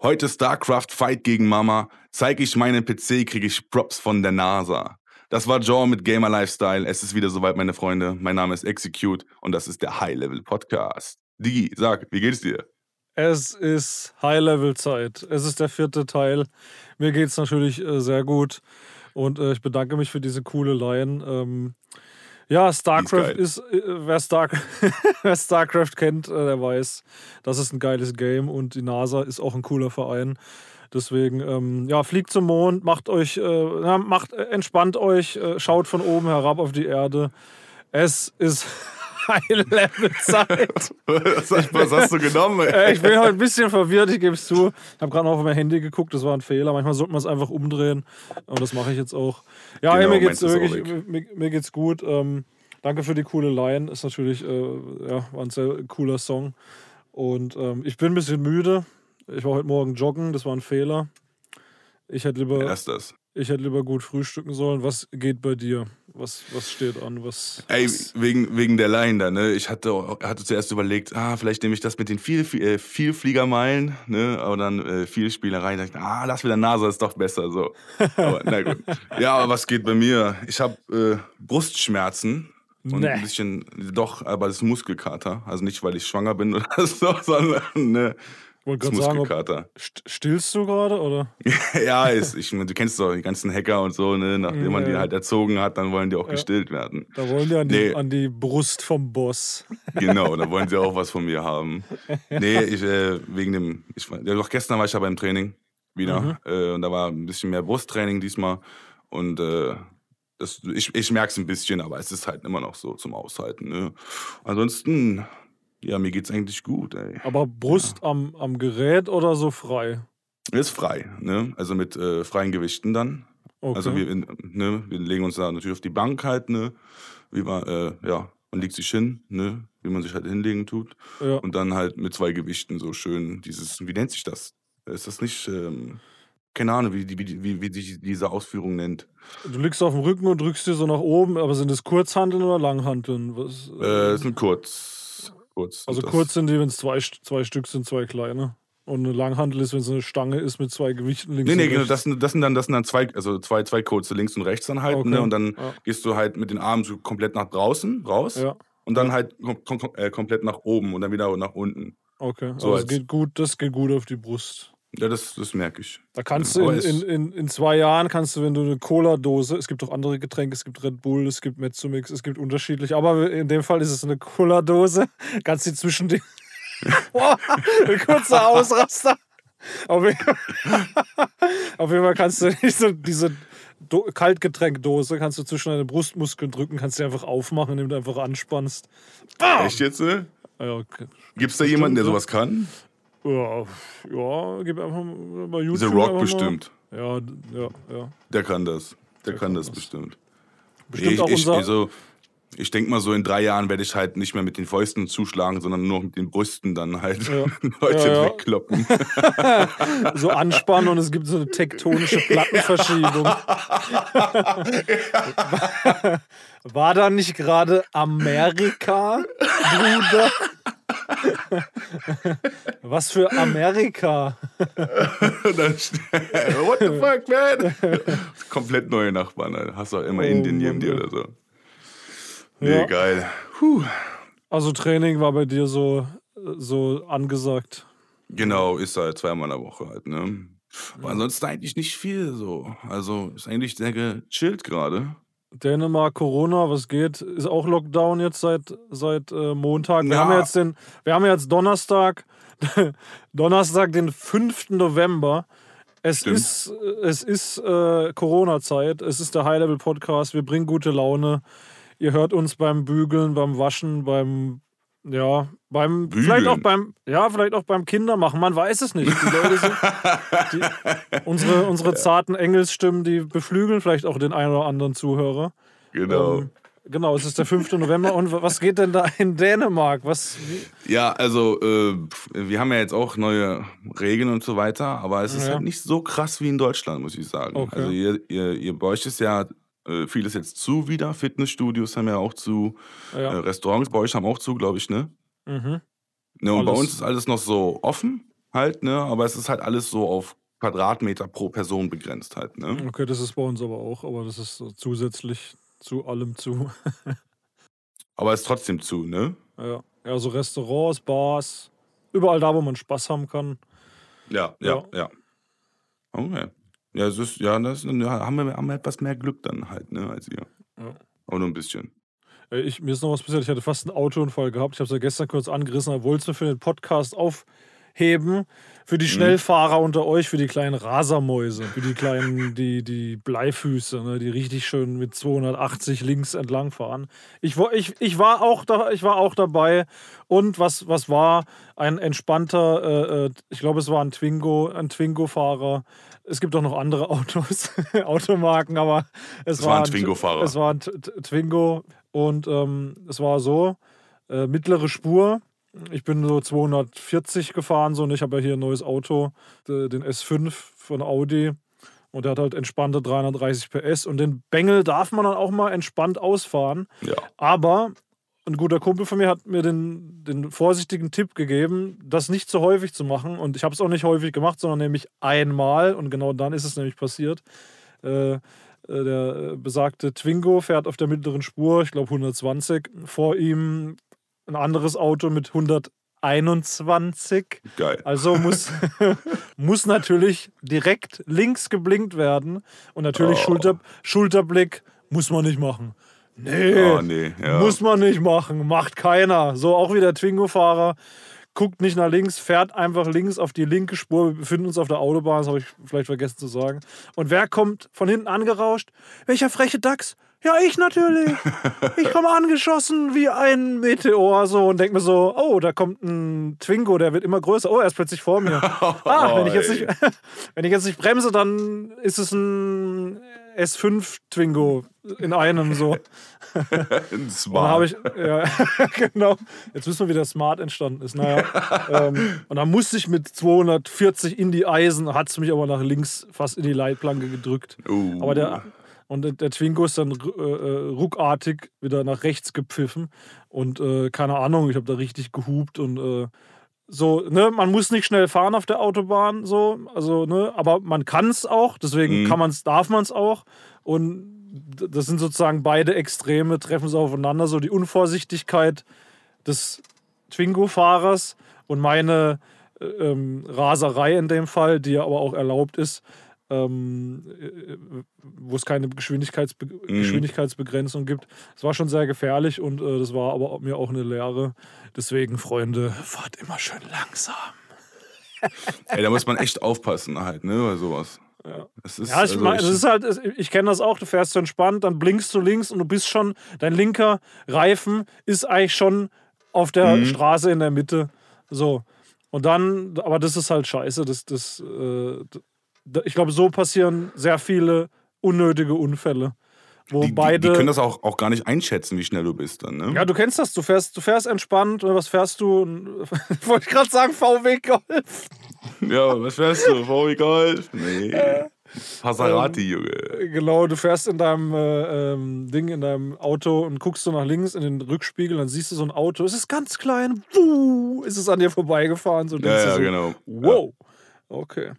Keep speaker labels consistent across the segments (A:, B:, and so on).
A: Heute StarCraft Fight gegen Mama. Zeig ich meinen PC, kriege ich Props von der NASA. Das war Joe mit Gamer Lifestyle. Es ist wieder soweit, meine Freunde. Mein Name ist Execute und das ist der High Level Podcast. Digi, sag, wie geht's dir?
B: Es ist High-Level-Zeit. Es ist der vierte Teil. Mir geht's natürlich äh, sehr gut. Und äh, ich bedanke mich für diese coole Line. Ähm, ja, StarCraft ist, ist äh, wer, Star wer, StarCraft kennt, äh, der weiß, das ist ein geiles Game und die NASA ist auch ein cooler Verein. Deswegen, ähm, ja, fliegt zum Mond, macht euch, äh, macht, äh, entspannt euch, äh, schaut von oben herab auf die Erde. Es ist High-Level-Zeit.
A: was, was, hast du genommen?
B: Ey? ich bin heute ein bisschen verwirrt, ich gebe es zu. Ich habe gerade noch auf mein Handy geguckt, das war ein Fehler. Manchmal sollte man es einfach umdrehen. Und das mache ich jetzt auch. Ja, genau, ey, mir geht's wirklich, mir, mir, geht's gut. Ähm, danke für die coole Line. Ist natürlich, äh, ja, war ein sehr cooler Song. Und ähm, ich bin ein bisschen müde. Ich war heute Morgen joggen, das war ein Fehler. Ich hätte lieber.
A: Erst das.
B: Ich hätte lieber gut frühstücken sollen. Was geht bei dir? Was, was steht an? Was,
A: Ey, wegen, wegen der Line da, ne? Ich hatte, hatte zuerst überlegt, ah, vielleicht nehme ich das mit den viel, viel, äh, Vielfliegermeilen, ne? Aber dann äh, viel Spielerei. Da dachte ich, ah, lass wieder NASA, ist doch besser so. Aber na gut. Ja, aber was geht bei mir? Ich habe äh, Brustschmerzen. Und nee. ein bisschen, doch, aber das ist Muskelkater. Also nicht, weil ich schwanger bin oder so, sondern ne,
B: wollte gerade sagen, ob, stillst du gerade oder?
A: ja, ist, ich, du kennst doch die ganzen Hacker und so, ne? nachdem ja, man die halt erzogen hat, dann wollen die auch ja. gestillt werden.
B: Da wollen die an, nee. die an, die Brust vom Boss.
A: genau, da wollen sie auch was von mir haben. Nee, ich, äh, wegen dem, ich, ja, doch gestern war ich ja beim Training wieder mhm. äh, und da war ein bisschen mehr Brusttraining diesmal und äh, das, ich, ich merke es ein bisschen, aber es ist halt immer noch so zum Aushalten. Ne? Ansonsten ja, mir geht's eigentlich gut, ey.
B: Aber Brust ja. am, am Gerät oder so frei?
A: Ist frei, ne? Also mit äh, freien Gewichten dann. Okay. Also wir, ne, wir legen uns da natürlich auf die Bank halt, ne? Wie man, äh, ja, man legt sich hin, ne? Wie man sich halt hinlegen tut. Ja. Und dann halt mit zwei Gewichten so schön dieses, wie nennt sich das? Ist das nicht, ähm, keine Ahnung, wie, wie, wie, wie sich diese Ausführung nennt.
B: Du liegst auf dem Rücken und drückst dir so nach oben, aber sind es Kurzhanteln oder Langhanteln? Was,
A: äh, es sind kurz
B: kurz. Also kurz sind die, wenn es zwei, zwei Stück sind, zwei kleine. Und eine Langhandel ist, wenn es eine Stange ist mit zwei Gewichten
A: links nee, nee, und genau, rechts. Das, das, sind dann, das sind dann zwei, also zwei, zwei kurze links und rechts dann halt. Okay. Ne? Und dann ja. gehst du halt mit den Armen so komplett nach draußen, raus. Ja. Und dann halt kom kom äh, komplett nach oben und dann wieder nach unten.
B: Okay, so also das geht gut, das geht gut auf die Brust.
A: Ja, das, das merke ich.
B: Da kannst du in, in, in, in, zwei Jahren, kannst du, wenn du eine Cola-Dose, es gibt auch andere Getränke, es gibt Red Bull, es gibt Mezzomix, es gibt unterschiedlich, aber in dem Fall ist es eine Cola-Dose, kannst du zwischen den. Boah, ein kurzer Ausraster. Auf jeden, auf jeden Fall kannst du diese, diese Kaltgetränkdose kannst du zwischen deine Brustmuskeln drücken, kannst du einfach aufmachen, indem du einfach anspannst.
A: Echt jetzt? Ne? Ja, okay. Gibt es da jemanden, der sowas kann?
B: Ja, ja, gib einfach mal bei YouTube.
A: The Rock bestimmt.
B: Ja, ja, ja.
A: Der kann das. Der, Der kann, kann das, das bestimmt. Bestimmt ich, auch. Ich, also, ich denke mal, so in drei Jahren werde ich halt nicht mehr mit den Fäusten zuschlagen, sondern nur mit den Brüsten dann halt ja. Leute ja, ja. wegkloppen.
B: so anspannen und es gibt so eine tektonische Plattenverschiebung. War da nicht gerade Amerika, Bruder? Was für Amerika?
A: What the fuck, man? Komplett neue Nachbarn. Hast du auch immer oh, Indien neben dir oder so. Nee, ja. geil. Puh.
B: Also Training war bei dir so, so angesagt.
A: Genau, ist halt zweimal in der Woche halt, ne? Aber ansonsten eigentlich nicht viel so. Also ist eigentlich sehr gechillt gerade.
B: Dänemark, Corona, was geht? Ist auch Lockdown jetzt seit, seit äh, Montag. Wir, ja. haben jetzt den, wir haben jetzt Donnerstag, Donnerstag, den 5. November. Es Stimmt. ist, es ist äh, Corona-Zeit. Es ist der High-Level-Podcast. Wir bringen gute Laune. Ihr hört uns beim Bügeln, beim Waschen, beim ja, beim Bügeln. vielleicht auch beim ja, vielleicht auch beim Kindermachen, man weiß es nicht. Die Leute sind, die, unsere, unsere zarten Engelsstimmen, die beflügeln vielleicht auch den einen oder anderen Zuhörer.
A: Genau. Ähm,
B: genau, es ist der 5. November und was geht denn da in Dänemark? Was,
A: ja, also äh, wir haben ja jetzt auch neue Regeln und so weiter, aber es ist ja. halt nicht so krass wie in Deutschland, muss ich sagen. Okay. Also ihr, ihr, ihr ist ja äh, vieles jetzt zu wieder. Fitnessstudios haben ja auch zu. Ja. Äh, Restaurants bei euch haben auch zu, glaube ich, ne? Mhm. Ne, und alles. bei uns ist alles noch so offen. halt, ne? Aber es ist halt alles so auf Quadratmeter pro Person begrenzt halt, ne?
B: Okay, das ist bei uns aber auch, aber das ist so zusätzlich zu allem zu.
A: Aber es ist trotzdem zu, ne?
B: ja. ja, so Restaurants, Bars, überall da, wo man Spaß haben kann.
A: Ja, ja, ja. Okay. Ja, es ist, ja, das ja, haben, wir, haben wir etwas mehr Glück dann halt, ne, als ihr.
B: Ja.
A: Aber nur ein bisschen.
B: Ey, Ich, mir ist noch was passiert. Ich hatte fast einen Autounfall gehabt. Ich habe es ja gestern kurz angerissen, wollte es mir für den Podcast aufheben. Für die Schnellfahrer unter euch, für die kleinen Rasermäuse, für die kleinen, die, die Bleifüße, ne, die richtig schön mit 280 links entlang fahren. Ich, ich, ich, war, auch da, ich war auch dabei. Und was, was war? Ein entspannter, äh, äh, ich glaube, es war ein Twingo, ein Twingo-Fahrer. Es gibt auch noch andere Autos, Automarken, aber es
A: Es war ein
B: Tw-
A: Twingo-Fahrer.
B: Es war ein Twingo und ähm, es war so, äh, mittlere Spur. Ich bin so 240 gefahren so und ich habe ja hier ein neues Auto, den S5 von Audi. Und der hat halt entspannte 330 PS. Und den Bengel darf man dann auch mal entspannt ausfahren.
A: Ja.
B: Aber ein guter Kumpel von mir hat mir den, den vorsichtigen Tipp gegeben, das nicht so häufig zu machen. Und ich habe es auch nicht häufig gemacht, sondern nämlich einmal. Und genau dann ist es nämlich passiert. Äh, äh, der besagte Twingo fährt auf der mittleren Spur, ich glaube 120. Vor ihm ein anderes Auto mit 121.
A: Geil.
B: Also muss, muss natürlich direkt links geblinkt werden. Und natürlich
A: Oh.
B: Schulter, Schulterblick muss man nicht machen. Nee,
A: Oh, nee. Ja.
B: muss man nicht machen. Macht keiner. So auch wie der Twingo-Fahrer. Guckt nicht nach links, fährt einfach links auf die linke Spur. Wir befinden uns auf der Autobahn, das habe ich vielleicht vergessen zu sagen. Und wer kommt von hinten angerauscht? Welcher freche Dachs? Ja, ich natürlich. Ich komme angeschossen wie ein Meteor so und denke mir so, oh, da kommt ein Twingo, der wird immer größer. Oh, er ist plötzlich vor mir. Ah, wenn ich jetzt nicht, wenn ich jetzt nicht bremse, dann ist es ein S5 Twingo in einem so. Und
A: Smart.
B: dann habe ich, ja, genau. Jetzt wissen wir, wie der Smart entstanden ist. Naja. ähm, und dann musste ich mit 240 in die Eisen, hat es mich aber nach links fast in die Leitplanke gedrückt.
A: Uh.
B: Aber der, und der- Twingo ist dann äh, äh, ruckartig wieder nach rechts gepfiffen. Und äh, keine Ahnung, ich habe da richtig gehupt und äh, so, ne, man muss nicht schnell fahren auf der Autobahn, so, also, ne, aber man kann es auch, deswegen
A: Mhm.
B: kann man's, darf man es auch. Und das sind sozusagen beide Extreme, treffen so aufeinander, so die Unvorsichtigkeit des Twingo-Fahrers und meine äh, ähm, Raserei in dem Fall, die ja aber auch erlaubt ist, ähm, äh, wo es keine Geschwindigkeitsbe Geschwindigkeitsbegrenzung gibt. Es war schon sehr gefährlich und äh, das war aber mir auch eine Lehre. Deswegen, Freunde, fahrt immer schön langsam.
A: Ey, da muss man echt aufpassen halt, ne, bei sowas.
B: Ja.
A: Es ist,
B: Ja, ich
A: also
B: meine,
A: ich-
B: das ist halt, ich kenne das auch, du fährst so entspannt, dann blinkst du links und du bist schon, dein linker Reifen ist eigentlich schon auf der
A: Mhm.
B: Straße in der Mitte. So. Und dann, aber das ist halt scheiße. Das, das, äh, ich glaube, so passieren sehr viele unnötige Unfälle. Wo
A: die, die,
B: beide.
A: die können das auch, auch gar nicht einschätzen, wie schnell du bist dann, ne?
B: ja, du kennst das, du fährst, du fährst entspannt, was fährst du? Wollte ich gerade sagen, VW Golf.
A: Ja, was fährst du? VW Golf? Nee.
B: Äh,
A: Passerati,
B: ähm,
A: Junge.
B: Genau, du fährst in deinem äh, ähm, Ding, in deinem Auto und guckst so nach links in den Rückspiegel, dann siehst du so ein Auto, es ist ganz klein, wuh, ist es an dir vorbeigefahren, so
A: Ja,
B: denkst du
A: ja,
B: so,
A: genau.
B: wow, okay.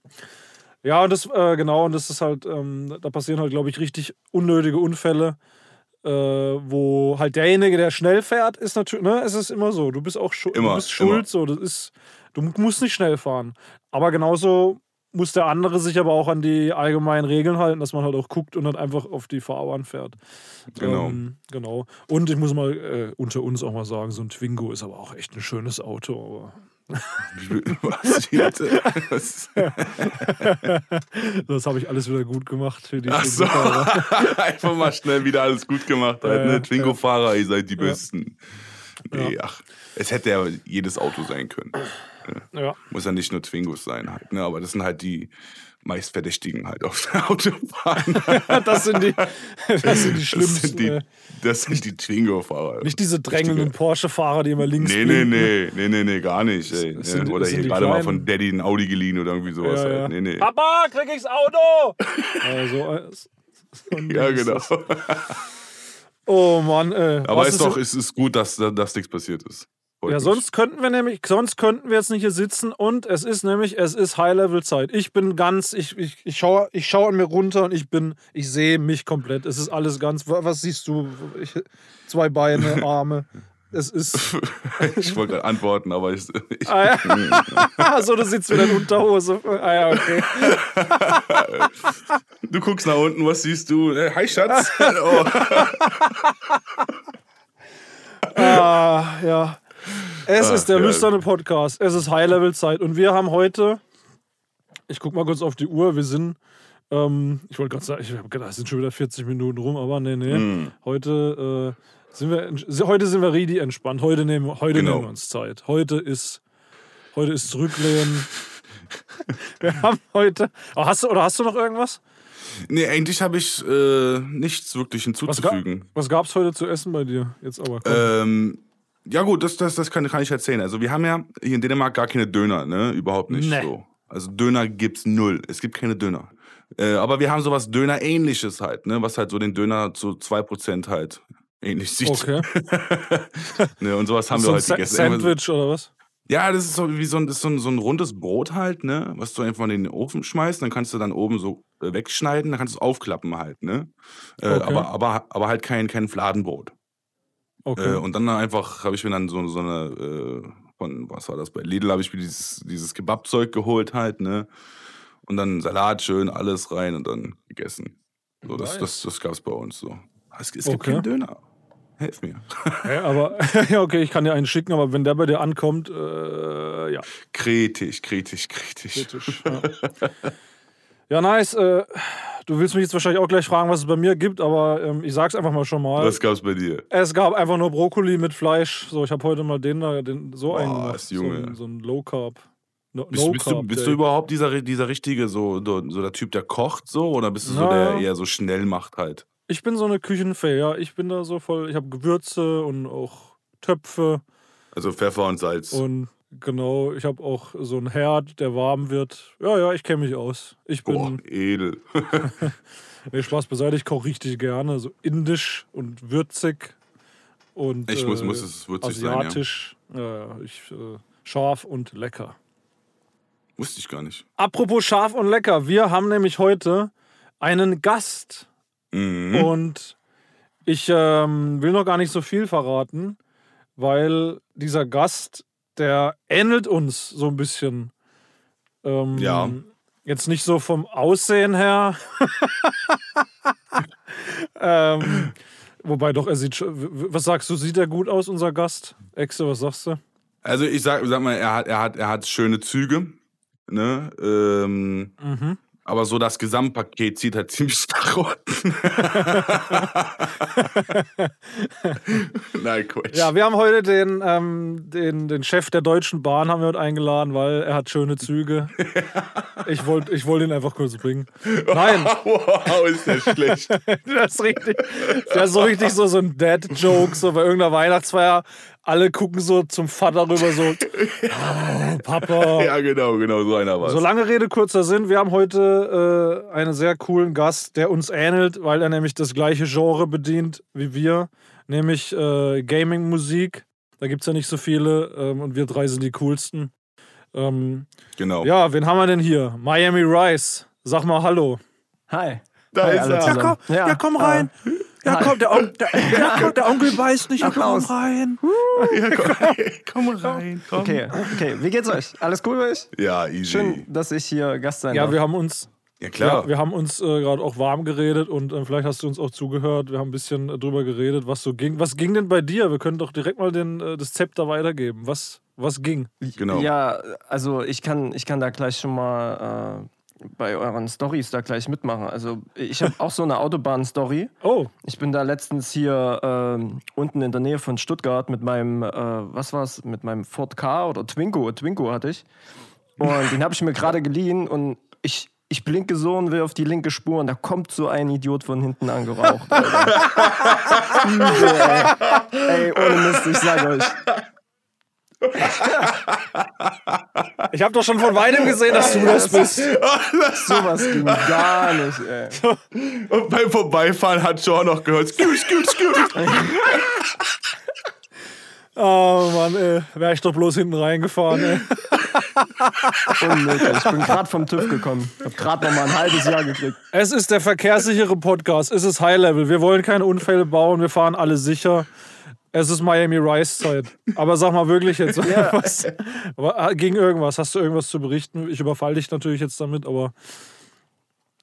B: Ja, und das, äh, genau, und das ist halt, ähm, da passieren halt, glaube ich, richtig unnötige Unfälle, äh, wo halt derjenige, der schnell fährt, ist natürlich, ne, es ist immer so, du bist auch schu
A: Immer,
B: du bist schuld,
A: immer.
B: so, das ist, du musst nicht schnell fahren. Aber genauso muss der andere sich aber auch an die allgemeinen Regeln halten, dass man halt auch guckt und dann einfach auf die Fahrbahn fährt.
A: Genau.
B: Ähm, genau. Und ich muss mal äh, unter uns auch mal sagen, so ein Twingo ist aber auch echt ein schönes Auto.
A: Was jetzt? Was?
B: Das habe ich alles wieder gut gemacht für die
A: Ach so. Einfach mal schnell wieder alles gut gemacht halt,
B: Ja,
A: ne?
B: ja.
A: Twingo-Fahrer, ihr seid die Besten. Nee, ach. Es hätte ja jedes Auto sein können.
B: Ja.
A: Muss ja nicht nur Twingos sein halt, ne? Aber das sind halt die meistverdächtigen halt auf der Autobahn.
B: Das sind die, das sind die
A: Das
B: schlimmsten.
A: sind die,
B: äh,
A: das sind die Twingo-Fahrer.
B: nicht diese drängelnden Porsche-Fahrer, die immer links
A: Nee, nee,
B: blinken.
A: nee, nee, nee, nee, gar nicht. Ey.
B: Das sind- das
A: oder hier gerade mal von Daddy ein Audi geliehen oder irgendwie sowas.
B: Ja, ja.
A: Halt. Nee, nee.
B: Papa, krieg ich's Auto? also, äh, so
A: Ja, genau.
B: das. Oh Mann, ey.
A: Aber
B: Was
A: ist doch, es ist gut, dass, dass nichts passiert ist.
B: Ja, sonst könnten wir nämlich, sonst könnten wir jetzt nicht hier sitzen und es ist nämlich, es ist High-Level-Zeit. Ich bin ganz, ich, ich, ich schaue ich schau an mir runter und ich bin, ich sehe mich komplett. Es ist alles ganz, wa- was siehst du? Ich, zwei Beine, Arme. Es ist,
A: ich wollte gerade antworten, aber ich, ich
B: ah, ja. so, du sitzt wieder in Unterhose. Ah ja, okay.
A: Du guckst nach unten, was siehst du? Hi, Schatz. oh.
B: Ah, ja. Es ist der lüsterne Podcast. Es ist High-Level-Zeit. Und wir haben heute, ich guck mal kurz auf die Uhr, wir sind, ähm, ich wollte gerade sagen, ich habe gedacht, es sind schon wieder 40 Minuten rum, aber nee, nee.
A: Mm.
B: Heute, äh, sind wir, heute sind wir richtig entspannt. Heute nehmen, heute
A: Genau.
B: nehmen wir uns Zeit. Heute ist, heute ist Zurücklehnen. wir haben heute, oh, hast du, oder hast du noch irgendwas?
A: Nee, eigentlich habe ich äh, nichts wirklich
B: Was, ga,
A: hinzuzufügen.
B: was gab's heute zu essen bei dir? Jetzt aber.
A: Ähm, ja gut, das, das, das kann, kann ich erzählen. Also wir haben ja hier in Dänemark gar keine Döner, ne? Überhaupt nicht
B: Nee.
A: so. Also Döner gibt's null. Es gibt keine Döner. Äh, aber wir haben sowas Döner-ähnliches halt, ne? Was halt so den Döner zu 2% halt ähnlich sieht.
B: Okay.
A: ne? Und sowas haben
B: so
A: wir
B: ein
A: halt
B: Sa
A: gegessen.
B: Sandwich oder was?
A: Ja, das ist so wie so ein, so ein, so ein rundes Brot halt, ne? Was du einfach in den Ofen schmeißt, dann kannst du dann oben so äh, wegschneiden, dann kannst du es aufklappen halt, ne? Äh,
B: Okay.
A: aber, aber, aber halt kein, kein Fladenbrot.
B: Okay.
A: Äh, und dann einfach habe ich mir dann so, so eine, äh, von, was war das, bei Lidl habe ich mir dieses, dieses Kebabzeug geholt halt, ne? Und dann Salat schön, alles rein und dann gegessen. So, das,
B: Nice.
A: das, das gab es bei uns so. Es, es gibt
B: Okay.
A: keinen Döner. Helf mir.
B: Ja, aber ja, okay, ich kann dir einen schicken, aber wenn der bei dir ankommt, äh, ja.
A: Kritisch, kritisch, kritisch.
B: Kritisch. Ja, ja nice. Äh, du willst mich jetzt wahrscheinlich auch gleich fragen, was es bei mir gibt, aber ähm, ich sag's einfach mal schon mal.
A: Was gab's bei dir?
B: Es gab einfach nur Brokkoli mit Fleisch. So, ich habe heute mal den da, den so
A: Boah,
B: einen gemacht.
A: Junge.
B: So, ein- so ein Low Carb. No,
A: Bist,
B: no
A: bist, du, bist du überhaupt dieser, dieser richtige, so, so so der Typ, der kocht so? Oder bist du so
B: Na.
A: der eher so schnell macht halt?
B: Ich bin so eine Küchenfee, ja. Ich bin da so voll. Ich habe Gewürze und auch Töpfe
A: Also Pfeffer und Salz.
B: und genau, ich habe auch so einen Herd, der warm wird. Ja, ja, ich kenne mich aus. Ich bin.
A: Boah, edel.
B: Nee, Spaß beiseite, ich koche richtig gerne. So indisch und würzig. Und
A: Ich muss,
B: äh,
A: muss es würzig sein, ja.
B: asiatisch. Ja, ja, ich, äh, scharf und lecker.
A: Wusste ich gar nicht.
B: Apropos scharf und lecker, wir haben nämlich heute einen Gast.
A: Mhm.
B: Und ich ähm, will noch gar nicht so viel verraten, weil dieser Gast, der ähnelt uns so ein bisschen. Ähm,
A: Ja.
B: Jetzt nicht so vom Aussehen her. ähm, wobei doch, er sieht schon. Was sagst du, sieht er gut aus, unser Gast? Exe, was sagst du?
A: Also ich sag, sag mal, er hat, er hat, er hat schöne Züge. Ne? Ähm,
B: Mhm.
A: Aber so das Gesamtpaket zieht halt ziemlich nach unten. Nein, Quatsch.
B: Ja, wir haben heute den, ähm, den, den Chef der Deutschen Bahn haben wir heute eingeladen, weil er hat schöne Züge. Ich wollte ich wollt ihn einfach kurz bringen. Nein,
A: wow, ist der schlecht.
B: das ist richtig. Das ist so richtig so, so ein Dad-Joke, so bei irgendeiner Weihnachtsfeier. Alle gucken so zum Vater rüber, so, oh, Papa.
A: ja, genau, genau, so einer war
B: So lange Rede, kurzer Sinn. Wir haben heute äh, einen sehr coolen Gast, der uns ähnelt, weil er nämlich das gleiche Genre bedient wie wir, nämlich äh, Gaming-Musik. Da gibt es ja nicht so viele ähm, und wir drei sind die coolsten. Ähm,
A: Genau.
B: ja, wen haben wir denn hier? Miami Rice. Sag mal Hallo.
C: Hi.
A: Da
C: Hi
A: ist er.
C: zusammen.
B: ja, komm rein. Ja, komm, der, On der, ja, komm, der Onkel beißt nicht. Ja, komm rein.
A: Ja, komm, komm rein, komm.
C: Okay, okay. Wie geht's euch? Alles cool bei euch?
A: Ja, easy.
C: Schön, dass ich hier Gast sein
B: Ja,
C: darf.
B: wir haben uns
A: Ja, klar.
B: Ja, wir haben uns äh, gerade auch warm geredet und äh, vielleicht hast du uns auch zugehört. Wir haben ein bisschen äh, drüber geredet, was so ging. Was ging denn bei dir? Wir können doch direkt mal den, äh, das Zepter weitergeben. Was, was ging?
A: genau.
C: Ja, also ich kann, ich kann da gleich schon mal äh, bei euren Stories da gleich mitmachen. Also ich habe auch so eine Autobahn-Story.
B: Oh,
C: Ich bin da letztens hier ähm, unten in der Nähe von Stuttgart mit meinem, äh, was war's, mit meinem Ford K oder Twingo, Twingo hatte ich. Und den habe ich mir gerade geliehen und ich, ich blinke so und will auf die linke Spur und da kommt so ein Idiot von hinten angeraucht. Übel, ey. ey, ohne Mist, ich sag euch.
B: ich habe doch schon von weitem gesehen, dass du das bist.
C: Sowas ging gar nicht, ey.
A: Und beim Vorbeifahren hat Sean noch gehört, skut, skut, skut.
B: Oh Mann, ey. Wäre ich doch bloß hinten reingefahren, ey.
C: Unmöglich. Ich bin gerade vom TÜV gekommen. Ich habe gerade noch mal ein halbes Jahr gekriegt.
B: Es ist der verkehrssichere Podcast. Es ist High Level. Wir wollen keine Unfälle bauen. Wir fahren alle sicher. Es ist Miami Rice Zeit. Aber sag mal wirklich jetzt, was, aber, gegen irgendwas. Hast du irgendwas zu berichten? Ich überfall dich natürlich jetzt damit, aber.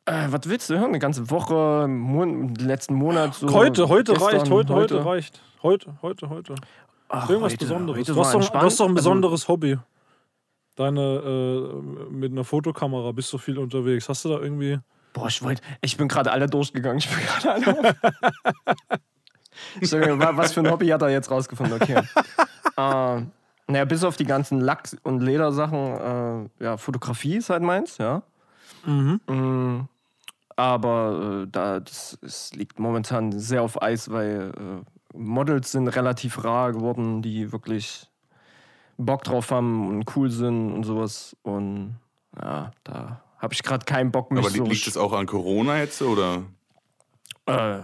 C: Äh, was willst du hören? Eine ganze Woche, Mon letzten Monat so.
B: Heute, heute
C: gestern,
B: reicht, heute, heute, reicht. Heute, heute, heute.
C: Ach,
B: Irgendwas
C: heute,
B: Besonderes.
C: Heute
B: du, hast doch, du hast doch ein
C: Also,
B: besonderes Hobby. Deine, äh, mit einer Fotokamera bist du viel unterwegs. Hast du da irgendwie.
C: boah, ich wollte, ich bin gerade alle durchgegangen. Ich bin gerade alle wa- was für ein Hobby hat er jetzt rausgefunden? Okay. äh, naja, bis auf die ganzen Lack- und Ledersachen, äh, ja, Fotografie ist halt meins, ja.
B: Mhm.
C: Mm, aber äh, da, das, es liegt momentan sehr auf Eis, weil äh, Models sind relativ rar geworden, die wirklich Bock drauf haben und cool sind und sowas. Und ja, da habe ich gerade keinen Bock, mich
A: Aber
C: so.
A: liegt das auch an Corona jetzt oder?
C: äh,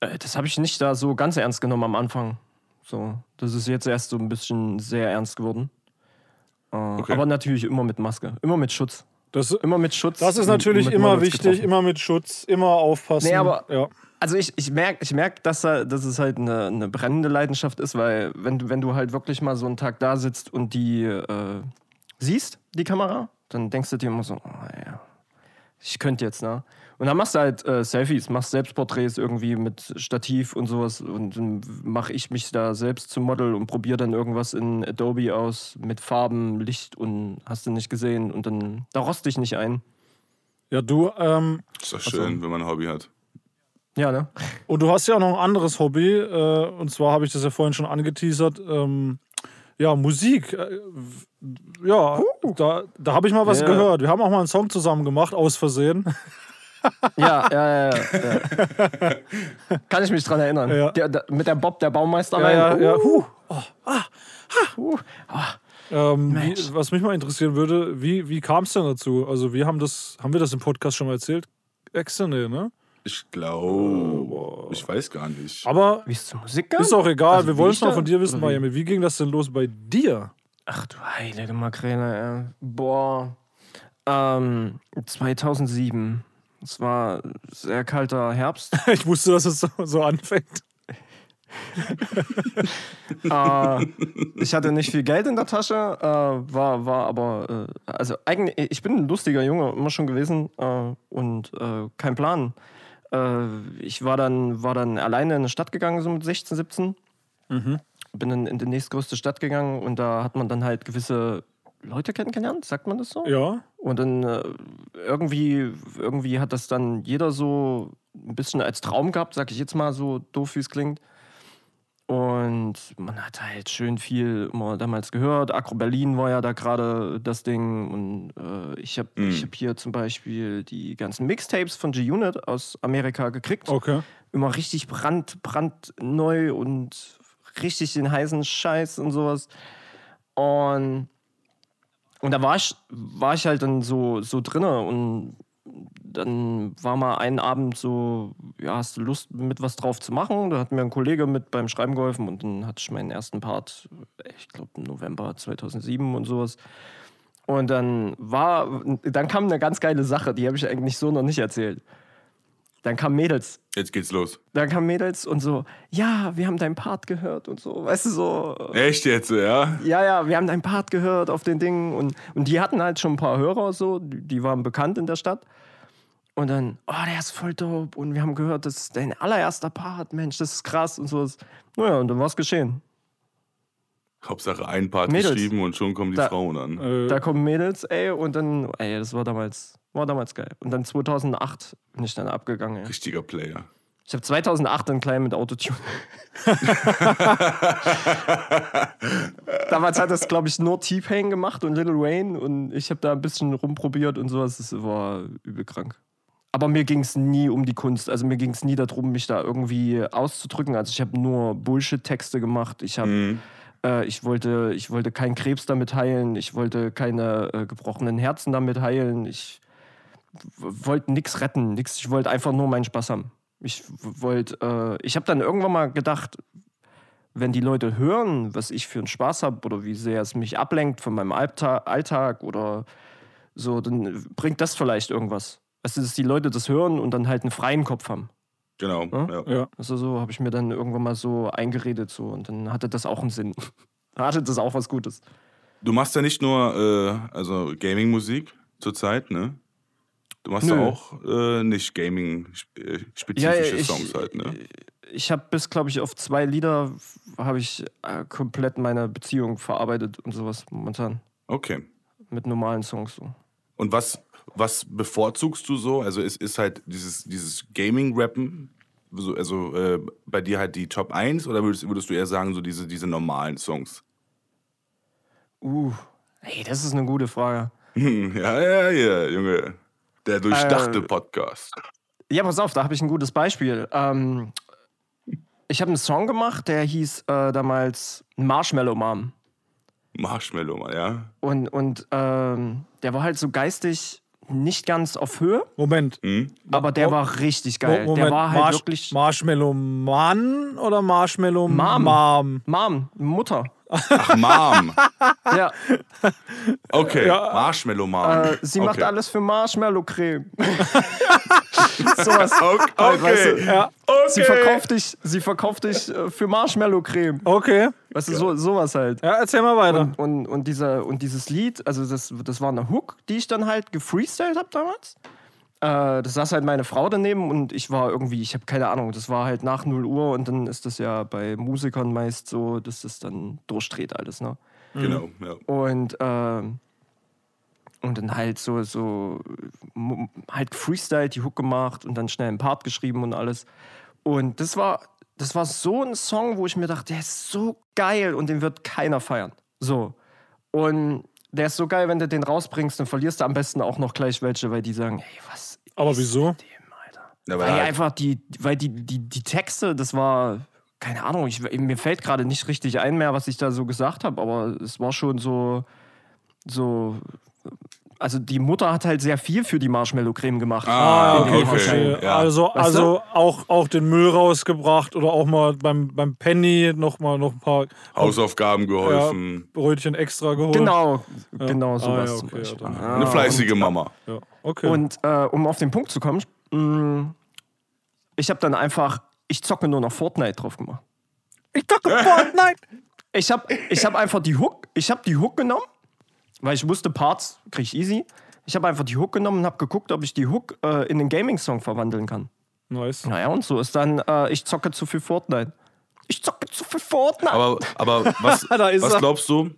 C: das habe ich nicht da so ganz ernst genommen am Anfang. So, das ist jetzt erst so ein bisschen sehr ernst geworden. Äh, Aber natürlich immer mit Maske, immer mit Schutz.
B: Das,
C: Immer mit Schutz.
B: das ist natürlich immer wichtig,
C: getroffen.
B: immer mit Schutz, immer aufpassen.
C: Nee, aber-
B: ja.
C: Also ich, ich merke, ich merk, dass, dass es halt eine, eine brennende Leidenschaft ist, weil wenn, du- wenn du halt wirklich mal so einen Tag da sitzt und die äh, siehst, die Kamera, dann denkst du dir immer so, oh, ja, ich könnte jetzt, ne? Und dann machst du halt äh, Selfies, machst Selbstporträts irgendwie mit Stativ und sowas und dann mache ich mich da selbst zum Model und probiere dann irgendwas in Adobe aus mit Farben, Licht und hast du nicht gesehen und dann, da roste ich nicht ein.
B: ja, du, ähm,
A: Ist doch schön, wenn man ein Hobby hat.
C: Ja, ne?
B: Und du hast ja auch noch ein anderes Hobby, äh, und zwar habe ich das ja vorhin schon angeteasert. Ähm, ja, Musik. Äh, ja, da, da habe ich mal was
C: Ja.
B: gehört. Wir haben auch mal einen Song zusammen gemacht, aus Versehen.
C: Ja, ja, ja. ja. Kann ich mich dran erinnern.
B: Ja.
C: Der, der, mit der Bob, der Baumeister.
B: Ja, ja,
C: rein.
B: ja.
C: Uh,
B: Huh. Ähm, wie, was mich mal interessieren würde, wie, wie kam es denn dazu? Also, wir haben das, haben wir das im Podcast schon mal erzählt? Nee, ne?
A: Ich glaube, ich weiß gar nicht.
B: Aber
C: Wie es zur Musik kam?
B: ist auch egal,
C: Also
B: wir wollen es mal von dir wissen? Miami. Wie ging das denn los bei dir?
C: Ach du heilige Makrele, ey. Boah. Ähm, 2007. Es war sehr kalter Herbst.
B: Ich wusste, dass es so, so anfängt.
C: äh, ich hatte nicht viel Geld in der Tasche, äh, war, war aber, äh, also eigentlich, ich bin ein lustiger Junge immer schon gewesen äh, und äh, kein Plan. Äh, ich war dann, war dann alleine in eine Stadt gegangen, so mit 16, 17. Bin dann in die nächstgrößte Stadt gegangen und da hat man dann halt gewisse Leute kennengelernt, sagt man das so?
B: Ja.
C: Und dann äh, irgendwie, irgendwie hat das dann jeder so ein bisschen als Traum gehabt, sag ich jetzt mal so doof, wie es klingt. Und man hat halt schön viel immer damals gehört. Agro Berlin war ja da gerade das Ding. Und äh, ich habe
A: Mhm.
C: ich hab hier zum Beispiel die ganzen Mixtapes von G-Unit aus Amerika gekriegt.
B: Okay.
C: Immer richtig brand, brandneu und richtig den heißen Scheiß und sowas. Und, und da war ich, war ich halt dann so, so drinne und dann war mal einen Abend so, ja, hast du Lust mit was drauf zu machen? Da hat mir ein Kollege mit beim Schreiben geholfen und dann hatte ich meinen ersten Part, ich glaube im November 2007 und sowas. Und dann war, dann kam eine ganz geile Sache, die habe ich eigentlich so noch nicht erzählt. Dann kamen Mädels
A: Jetzt geht's los.
C: da kamen Mädels und so, ja, wir haben deinen Part gehört und so, weißt du, so,
A: Echt jetzt, ja?
C: ja, ja, wir haben deinen Part gehört auf den Dingen und, und die hatten halt schon ein paar Hörer so, die, die waren bekannt in der Stadt. Und dann, oh, der ist voll dope und wir haben gehört, das ist dein allererster Part, Mensch, das ist krass und so. Naja, und dann war es geschehen.
A: Hauptsache ein Part
C: Mädels.
A: geschrieben und schon kommen die
C: Da-
A: Frauen an.
B: Äh,
C: Da kommen Mädels, ey, und dann, ey, das war damals, war damals geil. Und dann 2008 bin ich dann abgegangen, ey.
A: Richtiger Player.
C: Ich habe 2008 dann klein mit Autotune. Damals hat das, glaube ich, nur T-Pain gemacht und Lil Wayne und ich habe da ein bisschen rumprobiert und sowas. Das war übel krank. Aber mir ging es nie um die Kunst. Also mir ging es nie darum, mich da irgendwie auszudrücken. Also ich habe nur Bullshit-Texte gemacht. Ich habe
A: Mhm.
C: äh, ich, wollte, ich wollte keinen Krebs damit heilen. Ich wollte keine äh, gebrochenen Herzen damit heilen. Ich wollte nichts retten. Nix. Ich wollte einfach nur meinen Spaß haben. Ich wollte, äh, ich habe dann irgendwann mal gedacht, wenn die Leute hören, was ich für einen Spaß habe oder wie sehr es mich ablenkt von meinem Allta- Alltag oder so, dann bringt das vielleicht irgendwas. Weißt du, dass die Leute das hören und dann halt einen freien Kopf haben.
A: Genau.
C: Ja?
A: Ja.
B: Ja.
C: Also so habe ich mir dann irgendwann mal so eingeredet so und dann hatte das auch einen Sinn. hatte das auch was Gutes.
A: Du machst ja nicht nur äh, also Gaming-Musik zurzeit, ne? Du machst ja
C: Nö.
A: auch äh, nicht Gaming-spezifische
C: ich,
A: Songs halt, ne?
C: Ich habe bis, glaube ich, auf zwei Lieder habe ich äh, komplett meine Beziehung verarbeitet und sowas momentan.
A: Okay.
C: Mit normalen Songs so.
A: Und was, was bevorzugst du so? Also ist, ist halt dieses, dieses Gaming-Rappen, so, also äh, bei dir halt die Top 1 oder würdest, würdest du eher sagen, so diese, diese normalen Songs?
C: Uh, hey, das ist eine gute Frage.
A: Hm, ja, ja, ja, Junge. Der durchdachte
C: Äh,
A: Podcast.
C: Ja, pass auf, da habe ich ein gutes Beispiel. Ähm, ich habe einen Song gemacht, der hieß äh, damals Marshmallow Mom.
A: Marshmallow, Mann, ja.
C: Und, und ähm, der war halt so geistig nicht ganz auf Höhe,
B: Moment.
A: Hm?
C: aber der war richtig geil.
B: Moment,
C: der war halt
B: Marsh
C: wirklich.
B: Marshmallow Mann oder Marshmallow
C: Mom.
B: Mom?
C: Mom, Mutter.
A: Ach, Mom.
C: Ja,
A: Okay,
B: Ja.
A: Marshmallow Mom.
C: äh, sie macht
A: okay.
C: alles für Marshmallow-Creme. Sowas.
A: Okay,
C: Halt, weißt du,
A: okay.
B: Ja,
C: Sie verkauft dich, sie verkauft dich äh, für Marshmallow-Creme.
B: okay.
C: Weißt du, so, sowas halt.
B: Ja, erzähl mal weiter.
C: Und, und, und, dieser, und dieses Lied, also das, das war eine Hook, die ich dann halt gefreestylt habe damals. Äh, das saß halt meine Frau daneben und ich war irgendwie, ich habe keine Ahnung, das war halt nach 0 Uhr und dann ist das ja bei Musikern meist so, dass das dann durchdreht alles, ne?
A: Genau, ja.
C: Und, ähm, und dann halt so, so halt freestyle die Hook gemacht und dann schnell einen Part geschrieben und alles. Und das war, das war so ein Song, wo ich mir dachte, der ist so geil und den wird keiner feiern. So. Und der ist so geil, wenn du den rausbringst, dann verlierst du am besten auch noch gleich welche, weil die sagen, hey, was
B: Aber wieso?
C: dem, Weil
A: weil
C: einfach die, weil die, die, die Texte, das war, keine Ahnung, ich, mir fällt gerade nicht richtig ein mehr, was ich da so gesagt habe, aber es war schon so, so, also die Mutter hat halt sehr viel für die Marshmallow-Creme gemacht.
A: Ah,
B: Ah, okay,
A: okay.
B: verstehe.
A: Ja.
B: Also,
C: Weißt du?
B: also auch, auch den Müll rausgebracht oder auch mal beim, beim Penny noch mal noch ein paar
A: Hausaufgaben geholfen.
B: Brötchen extra geholt.
C: Genau,
B: Ja.
C: genau
B: Ah,
C: sowas
B: ja,
C: zum
B: okay,
A: Eine fleißige Mama.
B: Ja, okay.
C: Und äh, um auf den Punkt zu kommen, mh, ich habe dann einfach, ich zocke nur noch Fortnite drauf gemacht.
B: ich dachte Fortnite.
C: Ich habe ich hab einfach die Hook, ich habe die Hook genommen, weil ich wusste, Parts kriege ich easy. Ich habe einfach die Hook genommen und habe geguckt, ob ich die Hook äh, in den Gaming-Song verwandeln kann.
B: Nice.
C: Naja, und so ist dann, äh, ich zocke zu viel Fortnite. Ich zocke zu viel Fortnite.
A: Aber, aber was,
B: Da ist
A: was glaubst du?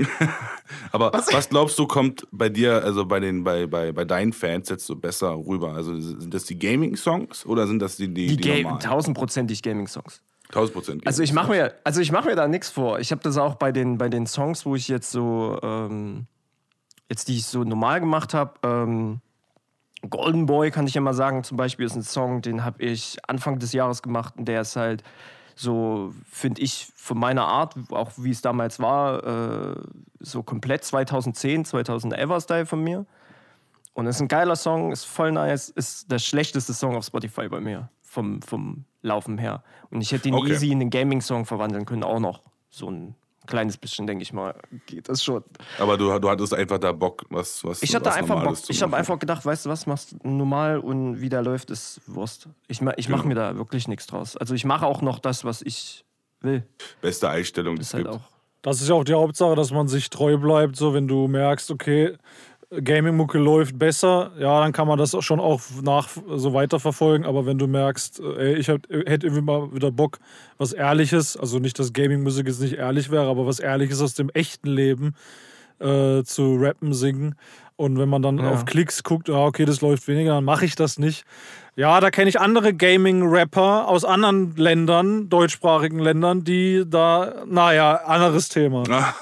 A: aber was? glaubst du, kommt bei dir, also bei, den, bei, bei, bei deinen Fans jetzt so besser rüber? Also sind das die Gaming-Songs oder sind das die, die,
C: die
A: die normalen?
C: tausendprozentig Gaming-Songs.
A: 1000 Prozent.
C: Also ich mache mir, also ich mache mir da nichts vor. Ich habe das auch bei den, bei den Songs, wo ich jetzt so, ähm, jetzt die ich so normal gemacht habe. Ähm, Golden Boy kann ich ja mal sagen, zum Beispiel ist ein Song, den habe ich Anfang des Jahres gemacht und der ist halt so, finde ich, von meiner Art, auch wie es damals war, äh, so komplett 2010, 2011er Style von mir. Und ist ein geiler Song, ist voll nice, ist der schlechteste Song auf Spotify bei mir, vom, vom Laufen her. Und ich hätte ihn
A: Okay.
C: easy in einen Gaming-Song verwandeln können, auch noch. So ein kleines bisschen, denke ich mal, geht das schon.
A: Aber du, du hattest einfach da Bock, was, was
C: Ich hatte
A: was
C: einfach Bock. Ich habe einfach gedacht, weißt du was, machst normal und wie der läuft, ist Wurst. Ich, ich mache
A: Genau.
C: mir da wirklich nichts draus. Also ich mache auch noch das, was ich will.
A: Beste Einstellung, die
C: Ist halt
A: gibt.
C: auch.
B: Das ist ja auch die Hauptsache, dass man sich treu bleibt. So, wenn du merkst, okay, Gaming-Mucke läuft besser, ja, dann kann man das auch schon auch nach so weiterverfolgen. Aber wenn du merkst, ey, ich hätte irgendwie mal wieder Bock, was Ehrliches, also nicht, dass Gaming-Musik jetzt nicht ehrlich wäre, aber was Ehrliches aus dem echten Leben äh, zu rappen, singen. Und wenn man dann
C: Ja.
B: auf Klicks guckt, ah, okay, das läuft weniger, dann mache ich das nicht. Ja, da kenne ich andere Gaming-Rapper aus anderen Ländern, deutschsprachigen Ländern, die da, naja, anderes Thema.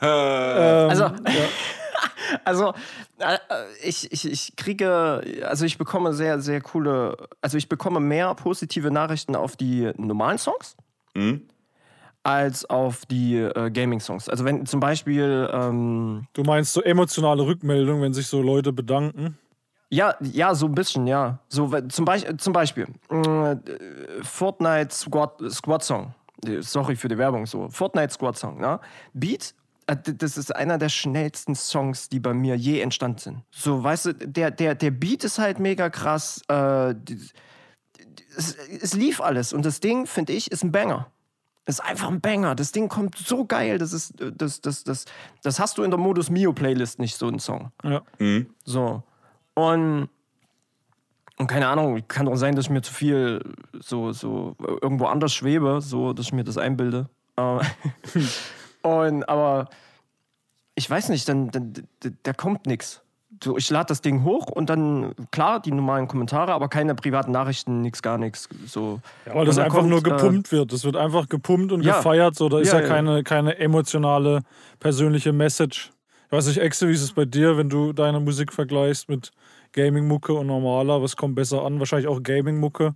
B: Ähm,
C: Also, also äh, äh, ich, ich, ich kriege, also ich bekomme sehr, sehr coole, also ich bekomme mehr positive Nachrichten auf die normalen Songs
A: Hm?
C: als auf die äh, Gaming-Songs. Also wenn zum Beispiel, ähm,
B: Du meinst so emotionale Rückmeldungen, wenn sich so Leute bedanken?
C: ja, ja, so ein bisschen, ja. So, zum, Beispiel zum Beispiel, äh, Fortnite Squad, Squad Song. Sorry für die Werbung, so. Fortnite Squad Song, ne? Beat, äh, das ist einer der schnellsten Songs, die bei mir je entstanden sind. So, weißt du, der, der, der Beat ist halt mega krass. Äh, es, es lief alles und das Ding, finde ich, ist ein Banger. Ist einfach ein Banger. Das Ding kommt so geil. Das ist, das, das, das, das hast du in der Modus Mio Playlist nicht, so einen Song.
B: Ja.
A: Mhm.
C: So. Und, und keine Ahnung, kann doch sein, dass ich mir zu viel so, so irgendwo anders schwebe, so, dass ich mir das einbilde. Äh, und, aber ich weiß nicht, dann, dann da kommt nichts so, ich lade das Ding hoch und dann, klar, die normalen Kommentare, aber keine privaten Nachrichten, nichts, gar nichts. So.
B: Ja, weil das einfach kommt, nur gepumpt äh, wird. Das wird einfach gepumpt und ja. gefeiert. So, da ist ja, ja, Keine, keine emotionale, persönliche Message. Ich weiß nicht, Exe, wie ist es bei dir, wenn du deine Musik vergleichst mit Gaming-Mucke und normaler? Was kommt besser an? Wahrscheinlich auch Gaming-Mucke.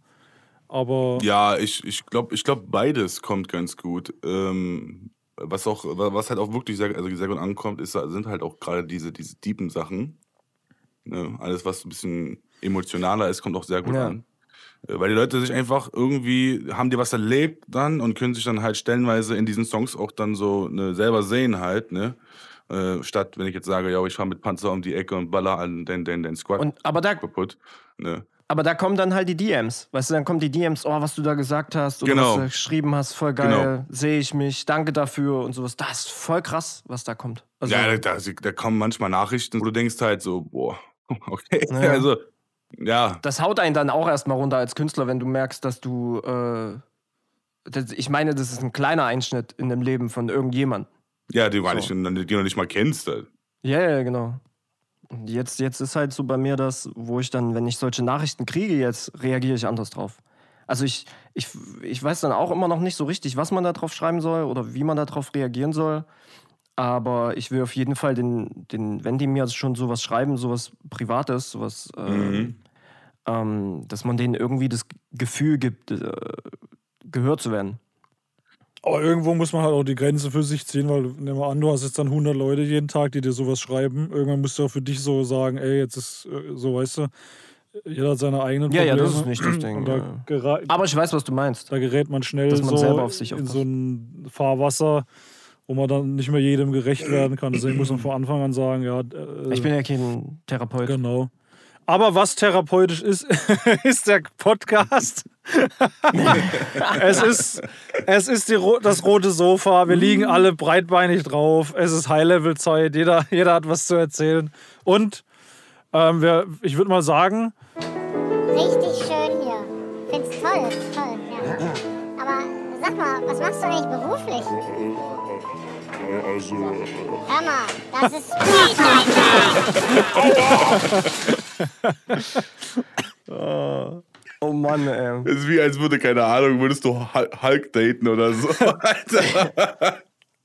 B: Aber.
A: Ja, ich, ich glaube, ich glaub, beides kommt ganz gut. Ähm, was auch, was halt auch wirklich sehr, also sehr gut ankommt, ist, sind halt auch gerade diese, diese deepen Sachen. Ne? Alles, was ein bisschen emotionaler ist, kommt auch sehr gut ja. an. Äh, weil die Leute sich einfach irgendwie, haben die was erlebt dann und können sich dann halt stellenweise in diesen Songs auch dann so ne, selber sehen halt, ne? Äh, statt, wenn ich jetzt sage, ja, ich fahre mit Panzer um die Ecke und baller an den, den, den Squad
C: und, aber da,
A: kaputt. Ne?
C: Aber da kommen dann halt die DMs. Weißt du, dann kommen die DMs, oh, was du da gesagt hast oder
A: genau.
C: was du geschrieben hast, voll geil, genau. sehe ich mich, danke dafür und sowas. Das ist voll krass, was da kommt.
A: Also, ja, da, da, kommen manchmal Nachrichten, wo du denkst halt so, boah, Okay, ja. also ja.
C: Das haut einen dann auch erstmal runter als Künstler, wenn du merkst, dass du. Äh, das, ich meine, das ist ein kleiner Einschnitt in dem Leben von irgendjemandem.
A: Ja, die, so. nicht, du nicht mal kennst. Halt.
C: Ja, ja, genau. Jetzt, jetzt ist halt so bei mir das, wo ich dann, wenn ich solche Nachrichten kriege, jetzt reagiere ich anders drauf. Also ich, ich, ich weiß dann auch immer noch nicht so richtig, was man da drauf schreiben soll oder wie man darauf reagieren soll. Aber ich will auf jeden Fall den, den wenn die mir schon sowas schreiben, sowas Privates, sowas, ähm, mhm. ähm, dass man denen irgendwie das Gefühl gibt, äh, gehört zu werden.
B: Aber irgendwo muss man halt auch die Grenze für sich ziehen, weil nimm mal an, du hast jetzt dann 100 Leute jeden Tag, die dir sowas schreiben. Irgendwann musst du auch für dich so sagen, ey, jetzt ist äh, so, weißt du, jeder hat seine eigenen
C: Probleme. Ja, ja, das ist nicht das Ding. Ja. Aber ich weiß, was du meinst.
B: Da gerät man schnell man so in so ein Fahrwasser, wo man dann nicht mehr jedem gerecht werden kann. Deswegen muss man von Anfang an sagen, ja. Äh,
C: ich bin ja kein Therapeut.
B: Genau. Aber was therapeutisch ist, ist der Podcast. es ist, es ist die, das rote Sofa. Wir liegen alle breitbeinig drauf. Es ist High-Level-Zeit. Jeder, jeder hat was zu erzählen. Und ähm, wir, ich würde mal sagen.
D: Richtig schön hier. Find's toll. Toll, ja. Aber sag mal, was machst du eigentlich beruflich? Also. Hör mal, das ist
C: oh. oh Mann, ey.
A: Das ist wie, als würde, keine Ahnung, würdest du Hulk daten oder so.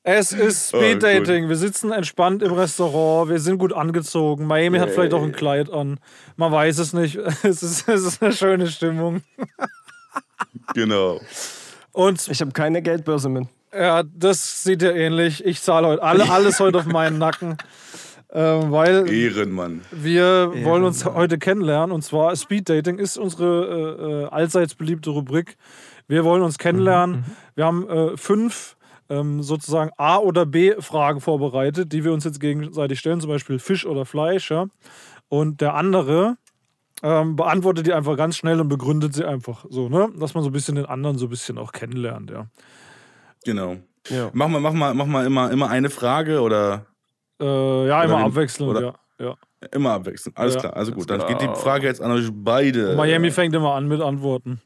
B: Es ist oh, Speed Dating. Oh, wir sitzen entspannt im Restaurant. Wir sind gut angezogen. Miami hat vielleicht auch ein Kleid an. Man weiß es nicht. Es ist, es ist eine schöne Stimmung.
A: genau.
C: Und ich habe keine Geldbörse mit.
B: Ja, das sieht ja ähnlich. Ich zahle heute alle, alles heute auf meinen Nacken. Ähm, weil
A: Ehrenmann.
B: wir Ehrenmann. wollen uns heute kennenlernen. Und zwar Speed Dating ist unsere äh, äh allseits beliebte Rubrik. Wir wollen uns kennenlernen. Mhm. mhm. Wir haben äh, fünf ähm, sozusagen A- oder B-Fragen vorbereitet, die wir uns jetzt gegenseitig stellen, zum Beispiel Fisch oder Fleisch. Ja? Und der andere ähm, beantwortet die einfach ganz schnell und begründet sie einfach so, ne? Dass man so ein bisschen den anderen so ein bisschen auch kennenlernt, ja.
A: Genau. Ja. Mach mal, mach mal, mach mal immer, immer eine Frage oder.
B: Äh, ja, immer abwechselnd, oder? ja. ja.
A: Immer abwechselnd, alles ja. klar. Also gut, dann geht die Frage jetzt an euch beide.
B: Miami fängt immer an mit Antworten.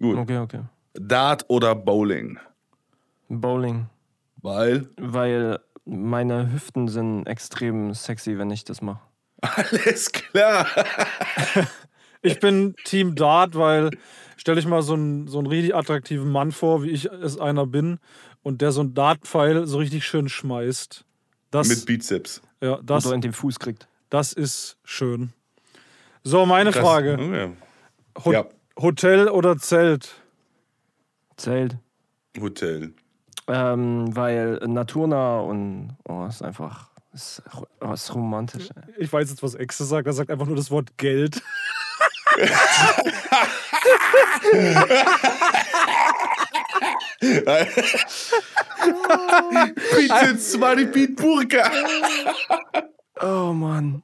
A: Gut.
C: Okay, okay.
A: Dart oder Bowling?
C: Bowling.
A: Weil?
C: Weil meine Hüften sind extrem sexy, wenn ich das mache.
A: Alles klar.
B: ich bin Team Dart, weil stell dich mal so einen, so einen richtig attraktiven Mann vor, wie ich es einer bin, und der so einen Dartpfeil so richtig schön schmeißt. Das,
A: Mit Bizeps.
B: Ja, das,
C: Oder in den Fuß kriegt.
B: Das ist schön. So, meine Krass. Frage.
A: Oh, ja.
B: Ho ja. Hotel oder Zelt?
C: Zelt.
A: Hotel.
C: Ähm, weil naturnah und oh, ist einfach ist, oh, ist romantisch. Ey.
B: Ich weiß jetzt, was Exe sagt. Er sagt einfach nur das Wort Geld.
A: Bitte zwei Beat Burka.
C: Oh Mann.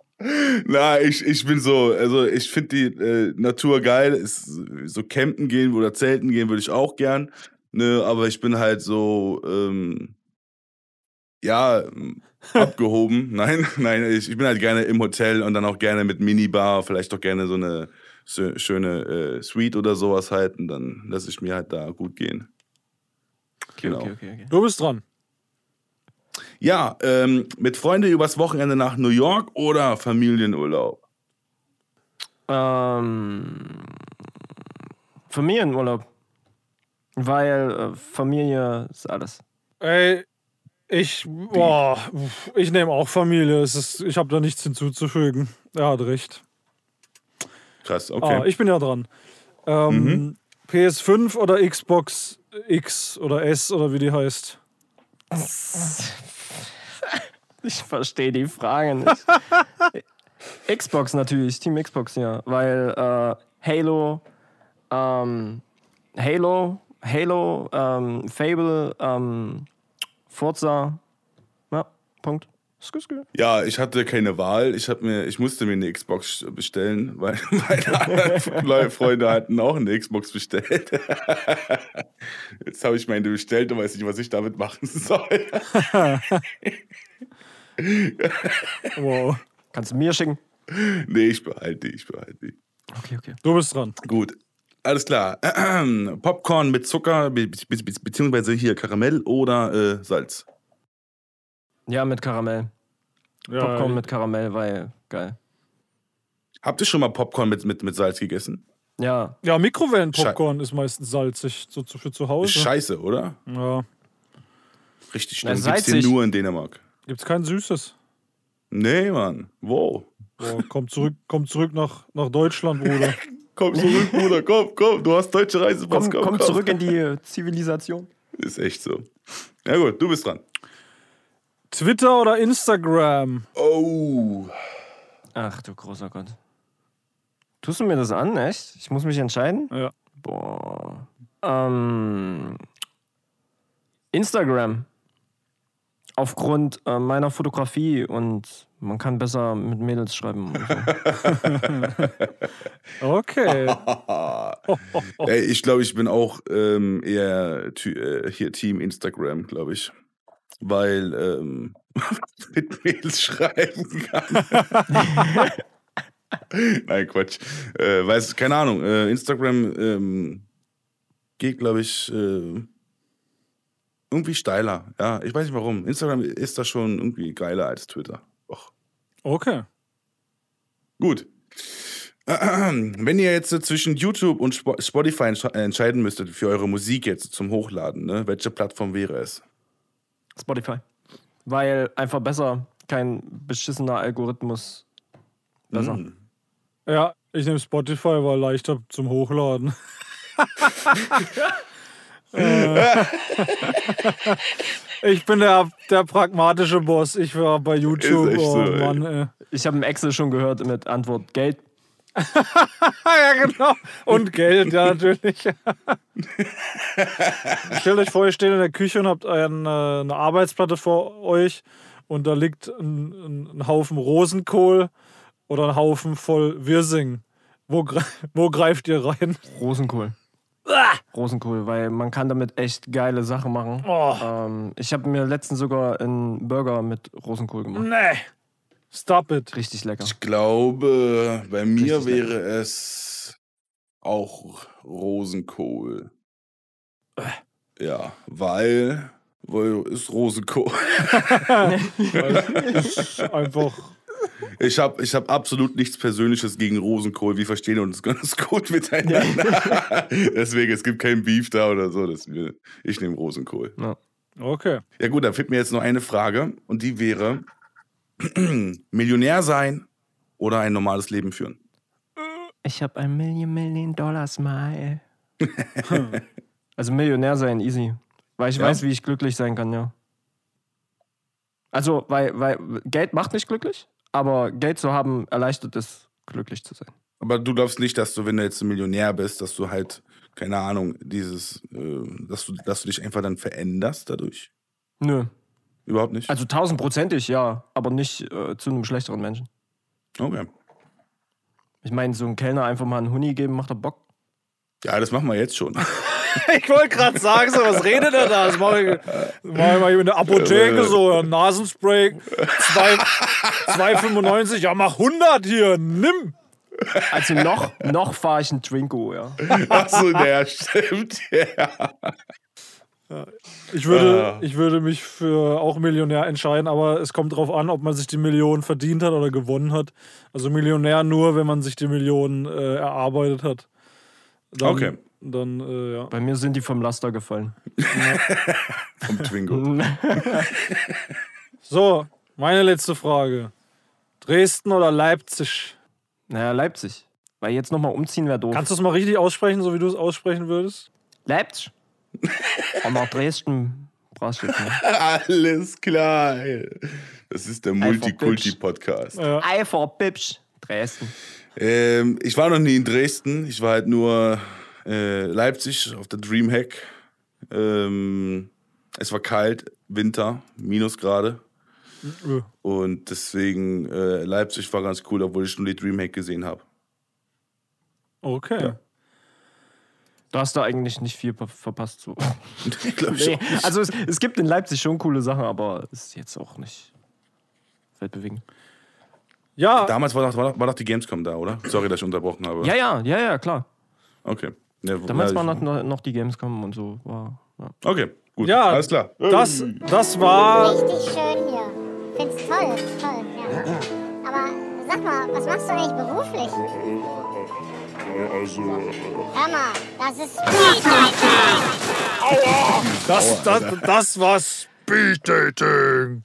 A: Na, ich, ich bin so, also ich finde die äh, Natur geil. Ist, so campen gehen oder zelten gehen würde ich auch gern. Ne, aber ich bin halt so, ähm, ja, abgehoben. nein, nein, ich, ich bin halt gerne im Hotel und dann auch gerne mit Minibar, vielleicht auch gerne so eine so, schöne äh, Suite oder sowas halt. Und dann lasse ich mir halt da gut gehen. Genau.
C: Okay, okay, okay.
B: Du bist dran.
A: Ja, ähm, mit Freunden übers Wochenende nach New York oder Familienurlaub?
C: Ähm, Familienurlaub. Weil äh, Familie ist alles.
B: Ey, ich, boah, ich nehme auch Familie. Es ist, ich habe da nichts hinzuzufügen. Er hat recht.
A: Krass, okay.
B: Ah, ich bin ja dran. Ähm, PS5 oder Xbox X oder S oder wie die heißt?
C: Ich verstehe die Frage nicht. Xbox natürlich, Team Xbox, ja. Weil äh, Halo, ähm, Halo, Halo, ähm, Fable, ähm, Forza. Ja, Punkt.
A: Ja, ich hatte keine Wahl. Ich, hab mir, ich musste mir eine Xbox bestellen, weil meine anderen Freunde hatten auch eine Xbox bestellt. Jetzt habe ich meine bestellt und weiß nicht, was ich damit machen soll.
B: Wow.
C: Kannst du mir schicken?
A: Nee, ich behalte die, ich behalte die.
C: Okay, okay.
B: Du bist dran.
A: Gut. Alles klar. Popcorn mit Zucker, be be be beziehungsweise hier Karamell oder äh, Salz.
C: Ja, mit Karamell.
B: Ja,
C: Popcorn mit Karamell, weil geil.
A: Habt ihr schon mal Popcorn mit, mit, mit Salz gegessen?
C: Ja,
B: Ja, Mikrowellenpopcorn ist meistens salzig, so zu, für zu
A: Ist
B: Hause.
A: scheiße, oder?
B: Ja.
A: Richtig
C: Na,
A: schlimm. Gibt's hier
C: salzig.
A: nur in Dänemark.
B: Gibt's kein Süßes.
A: Nee, Mann. Wow.
B: Boah, komm zurück, komm zurück nach, nach Deutschland, Bruder.
A: Komm zurück, Bruder, komm, komm. Du hast deutsche Reisepass.
C: komm, komm zurück in die Zivilisation.
A: Ist echt so. Ja gut, du bist dran.
B: Twitter oder Instagram?
A: Oh.
C: Ach du großer Gott. Tust du mir das an, echt? Ich muss mich entscheiden?
B: Ja.
C: Boah. Ähm, Instagram. Aufgrund äh, meiner Fotografie und man kann besser mit Mädels schreiben. So.
B: Okay.
A: Ey, ich glaube, ich bin auch ähm, eher äh, hier Team Instagram, glaube ich. Weil ähm, mit Mails schreiben kann. Nein, Quatsch. Äh, weiß, keine Ahnung. Äh, Instagram ähm, geht, glaube ich, äh, irgendwie steiler. Ja, ich weiß nicht warum. Instagram ist da schon irgendwie geiler als Twitter. Och.
B: Okay.
A: Gut. Wenn ihr jetzt zwischen YouTube und Spo- Spotify entsch- entscheiden müsstet für eure Musik jetzt zum Hochladen, ne, welche Plattform wäre es?
C: Spotify. Weil einfach besser, kein beschissener Algorithmus. Besser.
A: Hm.
B: Ja, ich nehme Spotify, war leichter zum Hochladen. Äh, ich bin der, der pragmatische Boss. Ich war bei YouTube.
A: echt
B: oh
A: so, ey.
B: Mann, ey.
C: Ich habe im Excel schon gehört mit Antwort Geld.
B: Ah, ja, genau. Und Geld, ja, natürlich. Stellt euch vor, ihr steht in der Küche und habt ein, äh, eine Arbeitsplatte vor euch und da liegt ein, ein, Haufen Rosenkohl oder ein Haufen voll Wirsing. Wo, wo greift ihr rein?
C: Rosenkohl. Rosenkohl, weil man kann damit echt geile Sachen machen.
B: Oh,
C: Ähm, ich habe mir letztens sogar einen Burger mit Rosenkohl gemacht.
B: nee. Stop it.
C: Richtig lecker.
A: Ich glaube, bei mir
C: Richtig lecker.
A: wäre es auch Rosenkohl. Ja, weil, weil ist Rosenkohl.
B: Ist einfach.
A: Ich habe ich hab absolut nichts Persönliches gegen Rosenkohl. Wir verstehen uns ganz gut miteinander. Deswegen, es gibt kein Beef da oder so. Das, ich nehme Rosenkohl.
B: Okay.
A: Ja gut, dann fehlt mir jetzt noch eine Frage und die wäre, Millionär sein oder ein normales Leben führen?
C: Ich habe ein Million Million Dollar Smile. also Millionär sein, easy. Weil ich
A: Ja?
C: weiß, wie ich glücklich sein kann, ja. Also, weil, weil Geld macht nicht glücklich, aber Geld zu haben erleichtert es, glücklich zu sein.
A: Aber du glaubst nicht, dass du, wenn du jetzt ein Millionär bist, dass du halt, keine Ahnung, dieses, äh, dass du, dass du dich einfach dann veränderst dadurch?
C: Nö.
A: Überhaupt nicht?
C: Also tausendprozentig ja, aber nicht äh, zu einem schlechteren Menschen.
A: Okay.
C: Ich meine, so ein Kellner einfach mal einen Huni geben, macht doch Bock.
A: Ja, das machen wir jetzt schon.
B: Ich wollte gerade sagen, so, was redet er da? Das mache ich, mach ich mal hier in der Apotheke, so ein Nasenspray, zwei- 2,95, ja mach 100 hier, nimm.
C: Also noch, noch fahre ich einen Twingo, ja.
A: Achso, der stimmt. Ja.
B: Ich würde,
A: Ah.
B: ich würde mich für auch Millionär entscheiden, aber es kommt darauf an, ob man sich die Million verdient hat oder gewonnen hat. Also Millionär nur, wenn man sich die Millionen äh, erarbeitet hat. Dann,
A: Okay.
B: Dann, äh, ja.
C: Bei mir sind die vom Laster gefallen.
A: Vom Twingo.
B: So, meine letzte Frage. Dresden oder Leipzig?
C: Naja, Leipzig. Weil jetzt nochmal umziehen wäre doof.
B: Kannst du es mal richtig aussprechen, so wie du es aussprechen würdest?
C: Leipzig. Und nach Dresden brauchst du jetzt nicht.
A: Alles klar. ey. Das ist der Multikulti-Podcast.
B: Ja.
C: Eifer, Bibsch. Dresden.
A: Ähm, ich war noch nie in Dresden. Ich war halt nur äh, Leipzig auf der Dreamhack. Ähm, es war kalt, Winter, Minusgrade. Und deswegen äh, Leipzig war ganz cool, obwohl ich nur die Dreamhack gesehen habe.
B: Okay.
A: Ja.
C: Du hast da eigentlich nicht viel ver- verpasst. So. Nee.
A: schon.
C: Also es, es gibt in Leipzig schon coole Sachen, aber es ist jetzt auch nicht weltbewegend.
B: Ja,
A: Damals war doch, war, doch, war doch die Gamescom da, oder? Sorry, dass ich unterbrochen habe.
C: Ja, ja, ja, ja, klar.
A: Okay. Ja,
C: Damals war noch, noch die Gamescom und so. War, ja.
A: Okay, gut.
B: Ja,
A: Alles klar.
B: das, das war.
D: Richtig schön hier. Find's toll, toll, ja. Sag mal, was machst du eigentlich beruflich?
E: Also,
D: Hör mal, das ist
B: Das, das, das war Speed Dating.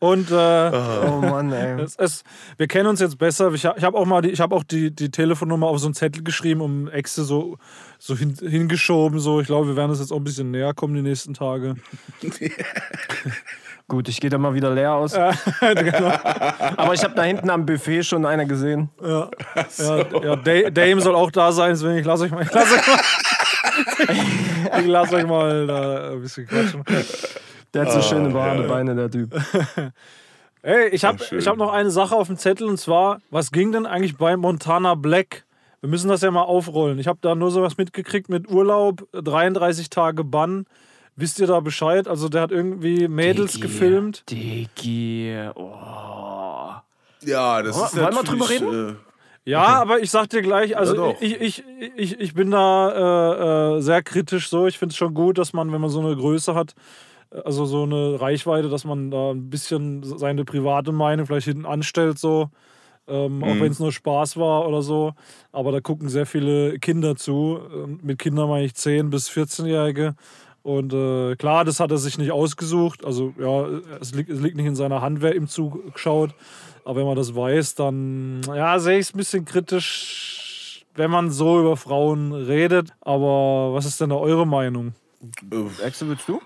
B: Und äh,
C: Oh Mann, ey.
B: es, es, wir kennen uns jetzt besser. Ich, ich habe auch mal die, ich hab auch die, die Telefonnummer auf so einen Zettel geschrieben, um Äxte so, so hin, hingeschoben. So. Ich glaube, wir werden uns jetzt auch ein bisschen näher kommen die nächsten Tage.
C: Gut, ich gehe da mal wieder leer aus.
B: genau.
C: Aber ich habe da hinten am Buffet schon einer gesehen.
B: Ja, ja, Da- Dame soll auch da sein, deswegen ich lasse euch mal. Ich lasse euch mal, ich lasse euch mal da ein bisschen quatschen.
C: Der hat so schöne behaarte Beine, der Typ.
B: Ey, ich habe hab noch eine Sache auf dem Zettel und zwar, was ging denn eigentlich bei Montana Black? Wir müssen das ja mal aufrollen. Ich habe da nur sowas mitgekriegt mit Urlaub, 33 Tage Bann. Wisst ihr da Bescheid? Also der hat irgendwie Mädels gefilmt.
C: Digi. Oh.
A: Ja, das ist
C: Wollen wir drüber
A: natürlich,
B: Ja, aber ich sag dir gleich, also
A: Ja,
B: ich, ich, ich, ich bin da äh, äh, sehr kritisch so. Ich finde es schon gut, dass man, wenn man so eine Größe hat, äh, also so eine Reichweite, dass man da ein bisschen seine private Meinung vielleicht hinten anstellt, so. Ähm, Auch wenn es nur Spaß war oder so. Aber da gucken sehr viele Kinder zu. Ähm, Mit Kindern meine ich 10- bis 14-Jährige. Und äh, klar, das hat er sich nicht ausgesucht. Also ja, es liegt, es liegt nicht in seiner Hand, wer ihm zugeschaut. Aber wenn man das weiß, dann ja, sehe ich es ein bisschen kritisch, wenn man so über Frauen redet. Aber was ist denn da eure Meinung?
C: Axel, willst du?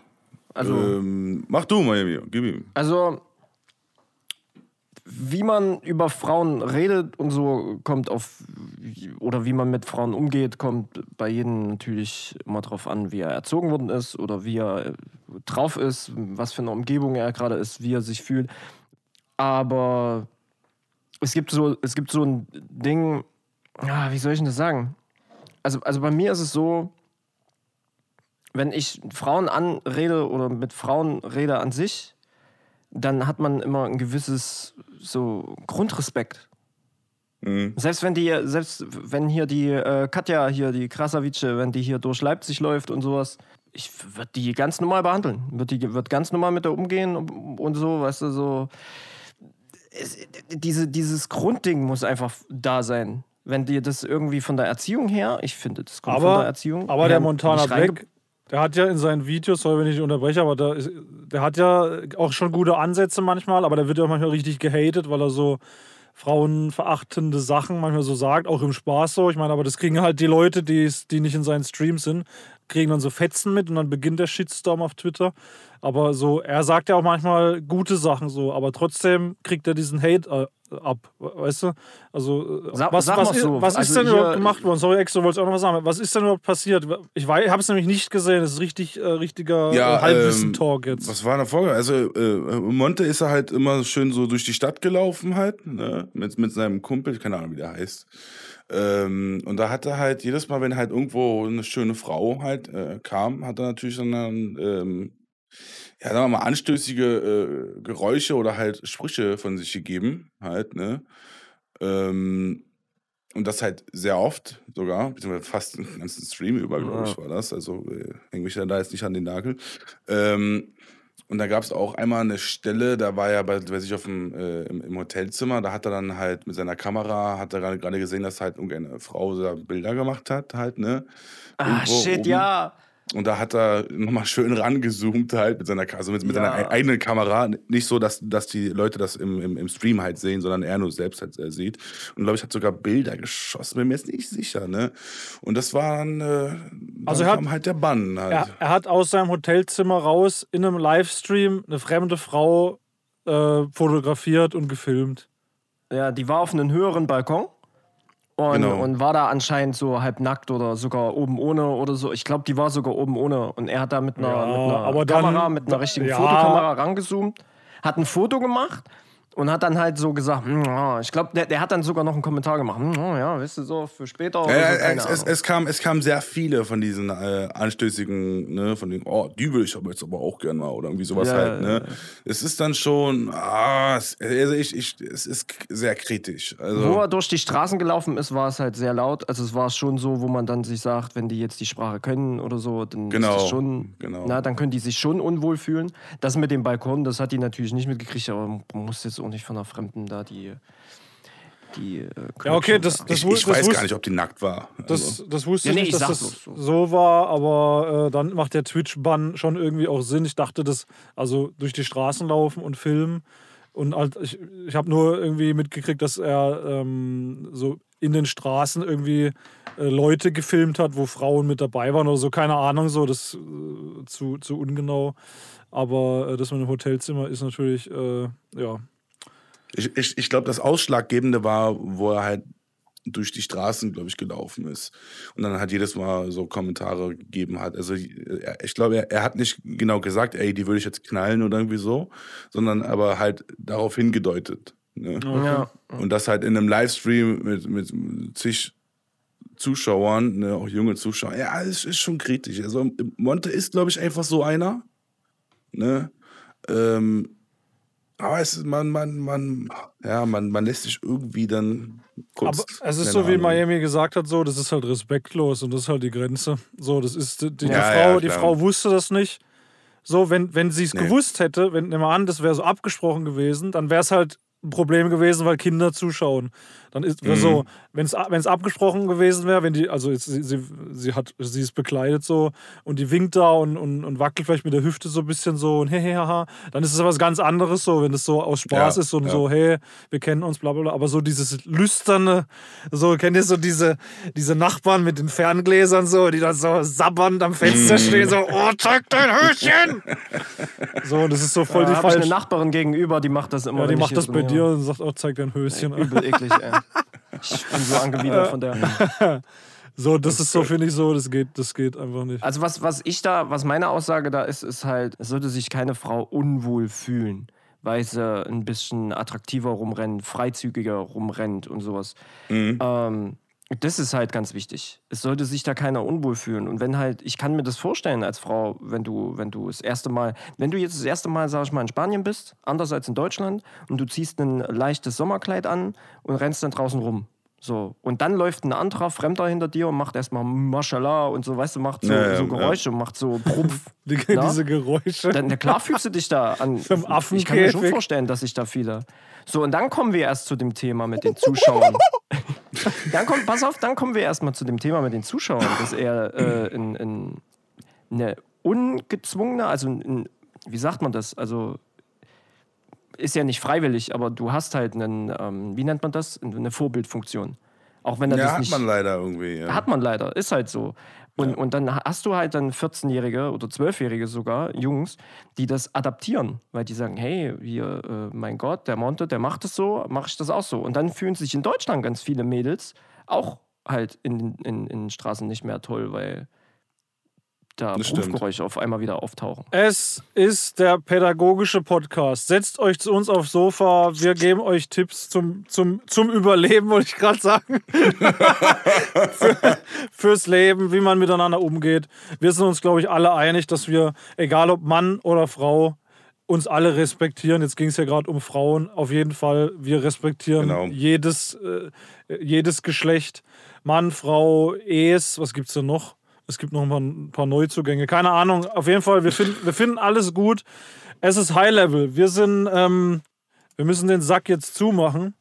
C: Also,
A: ähm, mach du, Miami. Gib ihm.
C: also, wie man über Frauen redet und so kommt auf, oder wie man mit Frauen umgeht, kommt bei jedem natürlich immer drauf an, wie er erzogen worden ist oder wie er äh, drauf ist, was für eine Umgebung er gerade ist, wie er sich fühlt. Aber es gibt so, es gibt so ein Ding, ah, wie soll ich denn das sagen? Also, also bei mir ist es so, wenn ich Frauen anrede oder mit Frauen rede an sich, dann hat man immer ein gewisses so Grundrespekt.
A: Mhm.
C: Selbst wenn die, selbst wenn hier die äh, Katja hier, die Krasavice, wenn die hier durch Leipzig läuft und sowas, ich würde die ganz normal behandeln. Wird die wird ganz normal mit der umgehen und, und so, weißt du, so. Es, diese, dieses Grundding muss einfach da sein. Wenn dir das irgendwie von der Erziehung her, ich finde, das kommt von der
B: Aber,
C: Erziehung.
B: aber der Montana Black, der hat ja in seinen Videos, sorry, wenn ich unterbreche, aber der, der hat ja auch schon gute Ansätze manchmal, aber der wird ja manchmal richtig gehatet, weil er so frauenverachtende Sachen manchmal so sagt, auch im Spaß so. Ich meine, aber das kriegen halt die Leute, die, die nicht in seinen Streams sind, kriegen dann so Fetzen mit und dann beginnt der Shitstorm auf Twitter. Aber so, er sagt ja auch manchmal gute Sachen so, aber trotzdem kriegt er diesen Hate äh, ab, weißt du? Also, äh,
C: Sag-
B: was,
C: sag
B: was, ist,
C: so,
B: was ist
C: also
B: denn
C: hier-
B: überhaupt gemacht worden? Sorry, Exo, wollte ich auch noch was sagen. Was ist denn überhaupt passiert? Ich habe es nämlich nicht gesehen. Das ist richtig, äh, richtiger
A: Ja,
B: äh, Halbwissen-Talk
A: ähm,
B: jetzt.
A: Was war in der Folge? Also, äh, Monte ist er halt immer schön so durch die Stadt gelaufen halt, ne? Mit, mit seinem Kumpel, keine Ahnung, wie der heißt. Ähm, und da hat er halt jedes Mal, wenn halt irgendwo eine schöne Frau halt äh, kam, hat er natürlich dann, ähm, ja, sagen wir mal, anstößige äh, Geräusche oder halt Sprüche von sich gegeben, halt, ne? Ähm, und das halt sehr oft sogar, beziehungsweise fast den ganzen Stream über, glaube ich, war das. Also äh, häng mich da jetzt nicht an den Nagel. Ähm, und da gab es auch einmal eine Stelle, da war er bei, bei sich auf dem, äh, im, im Hotelzimmer, da hat er dann halt mit seiner Kamera, hat er gerade gesehen, dass halt irgendeine Frau da Bilder gemacht hat, halt, ne?
C: Ah,
A: Irgendwo
C: shit,
A: oben.
C: ja.
A: Und da hat er nochmal schön rangezoomt halt mit seiner, also mit, mit
C: Ja.
A: seiner ei- eigenen Kamera. Nicht so, dass, dass die Leute das im, im, im Stream halt sehen, sondern er nur selbst halt äh, sieht. Und glaube ich, hat sogar Bilder geschossen, bin mir jetzt nicht sicher, ne? Und das war dann, äh, dann
B: Also er hat-
A: kam halt der Bann halt.
B: Er, er hat aus seinem Hotelzimmer raus in einem Livestream eine fremde Frau äh, fotografiert und gefilmt.
C: Ja, die war auf einem höheren Balkon und,
A: Genau.
C: und war da anscheinend so halb nackt oder sogar oben ohne oder so. Ich glaube, die war sogar oben ohne. Und er hat da mit einer,
B: Ja,
C: mit einer
B: aber dann-
C: Kamera, mit einer richtigen
B: ja.
C: Fotokamera rangezoomt, hat ein Foto gemacht und hat dann halt so gesagt, "Hm, ja, ich glaube, der, der hat dann sogar noch einen Kommentar gemacht. "Hm, ja, weißt du, so für später oder
A: Ja,
C: so,
A: es, es, kam, es kam sehr viele von diesen äh, anstößigen, ne, von den, oh, die will ich aber jetzt aber auch gerne mal oder irgendwie sowas
C: Ja,
A: halt,
C: ja,
A: ne. Es ist dann schon, ah, es, also ich, ich, es ist sehr kritisch. Also,
C: Wo er durch die Straßen gelaufen ist, war es halt sehr laut. Also es war schon so, wo man dann sich sagt, wenn die jetzt die Sprache können oder so, dann
A: Genau,
C: ist schon,
A: genau.
C: na, dann können die sich schon unwohl fühlen. Das mit dem Balkon, das hat die natürlich nicht mitgekriegt, aber man muss jetzt auch nicht von einer Fremden da die, die äh,
B: Ja, okay, das,
C: da-
B: das,
A: ich, ich
B: das
A: weiß gar nicht, ob die nackt war.
B: Das,
A: Also,
B: das wusste
C: Ja,
B: ich
C: nee,
B: nicht,
C: ich
B: dass
C: sag
B: das
C: bloß
B: so war, aber äh, dann macht der Twitch-Bann schon irgendwie auch Sinn. Ich dachte, das, also durch die Straßen laufen und filmen. Und halt, ich, ich habe nur irgendwie mitgekriegt, dass er ähm, so in den Straßen irgendwie äh, Leute gefilmt hat, wo Frauen mit dabei waren oder so. Keine Ahnung, so, das äh, zu, zu ungenau. Aber äh, das mit dem Hotelzimmer ist natürlich, äh, ja.
A: Ich ich, ich glaube, das Ausschlaggebende war, wo er halt durch die Straßen, glaube ich, gelaufen ist. Und dann halt jedes Mal so Kommentare gegeben hat. Also er- ich glaube, er, er hat nicht genau gesagt, ey, die würde ich jetzt knallen oder irgendwie so, sondern aber halt darauf hingedeutet. Ne?
C: Ja.
A: Und das halt in einem Livestream mit, mit zig Zuschauern, ne, auch junge Zuschauer, ja, es ist schon kritisch. Also Monte ist, glaube ich, einfach so einer. Ne? Ähm, aber es man, man, man, ja, man, man lässt sich irgendwie dann kurz.
B: Aber es ist so, wie. Miami gesagt hat, so, das ist halt respektlos und das ist halt die Grenze. So, das ist die, die,
A: Ja,
B: Frau,
A: ja,
B: die. Frau wusste das nicht. So, wenn, wenn sie es
A: Nee.
B: gewusst hätte, wenn nehmen wir an, das wäre so abgesprochen gewesen, dann wäre es halt ein Problem gewesen, weil Kinder zuschauen. Dann ist
A: Mhm.
B: so, wenn es wenn es abgesprochen gewesen wäre, wenn die, also jetzt, sie, sie, sie hat, sie ist bekleidet so und die winkt da und, und, und wackelt vielleicht mit der Hüfte so ein bisschen so und hey, hey, haha, dann ist es was ganz anderes so, wenn es so aus Spaß
A: Ja,
B: ist und
A: ja.
B: so, hey, wir kennen uns, bla bla bla. Aber so dieses lüsterne, so, kennt ihr so diese, diese Nachbarn mit den Ferngläsern so, die dann so sabbernd am
A: Mhm.
B: Fenster stehen, so, oh, zeig dein Höschen! so, und das ist so voll
C: Da
B: die
C: ich eine
B: falsche.
C: Nachbarin gegenüber, die macht das immer.
B: Ja, die macht das bei dir und sagt auch, zeig dein Höschen.
C: Übel eklig, ey. Ich bin so angewidert von der.
B: So, das ist so, finde ich so, das geht, das geht einfach nicht.
C: Also was, was ich da, was meine Aussage da ist, ist halt, es sollte sich keine Frau unwohl fühlen, weil sie ein bisschen attraktiver rumrennt, freizügiger rumrennt und sowas. Ähm, das ist halt ganz wichtig. Es sollte sich da keiner unwohl fühlen. Und wenn halt, ich kann mir das vorstellen als Frau, wenn du, wenn du das erste Mal, wenn du jetzt das erste Mal, sag ich mal, in Spanien bist, anders als in Deutschland, und du ziehst ein leichtes Sommerkleid an und rennst dann draußen rum. So. Und dann läuft ein anderer Fremder hinter dir und macht erstmal Mashallah und so, weißt du, macht so,
A: Ja, ja,
C: so
A: ja.
C: Geräusche und macht so Prumpf.
B: Die, diese Geräusche.
C: Dann, na klar fühlst du dich da an.
B: Vom
C: Ich kann mir schon vorstellen, dass sich da viele. So, und dann kommen wir erst zu dem Thema mit den Zuschauern. dann kommt, pass auf, dann kommen wir erstmal zu dem Thema mit den Zuschauern, dass er äh, in, in eine ungezwungene, also in, wie sagt man das? Also ist ja nicht freiwillig, aber du hast halt einen, ähm, wie nennt man das? Eine Vorbildfunktion. Auch wenn er
A: Ja,
C: das
A: hat
C: nicht.
A: man leider irgendwie. Ja.
C: Hat man leider, ist halt so. Und, und dann hast du halt dann 14-Jährige oder 12-Jährige sogar, Jungs, die das adaptieren, weil die sagen, hey, hier, äh, mein Gott, der Monte, der macht es so, mache ich das auch so. Und dann fühlen sich in Deutschland ganz viele Mädels auch halt in, in, in den Straßen nicht mehr toll, weil da
A: Das stimmt.
C: Rufgeräusche auf einmal wieder auftauchen.
B: Es ist der pädagogische Podcast. Setzt euch zu uns aufs Sofa. Wir geben euch Tipps zum, zum, zum Überleben, wollte ich gerade sagen. Für, fürs Leben, wie man miteinander umgeht. Wir sind uns, glaube ich, alle einig, dass wir, egal ob Mann oder Frau, uns alle respektieren. Jetzt ging es ja gerade um Frauen. Auf jeden Fall, wir respektieren
A: Genau.
B: jedes, äh, jedes Geschlecht. Mann, Frau, Es, was gibt es denn noch? Es gibt noch mal ein paar Neuzugänge. Keine Ahnung. Auf jeden Fall, wir finden, wir finden alles gut. Es ist High Level. Wir sind, ähm, wir müssen den Sack jetzt zumachen.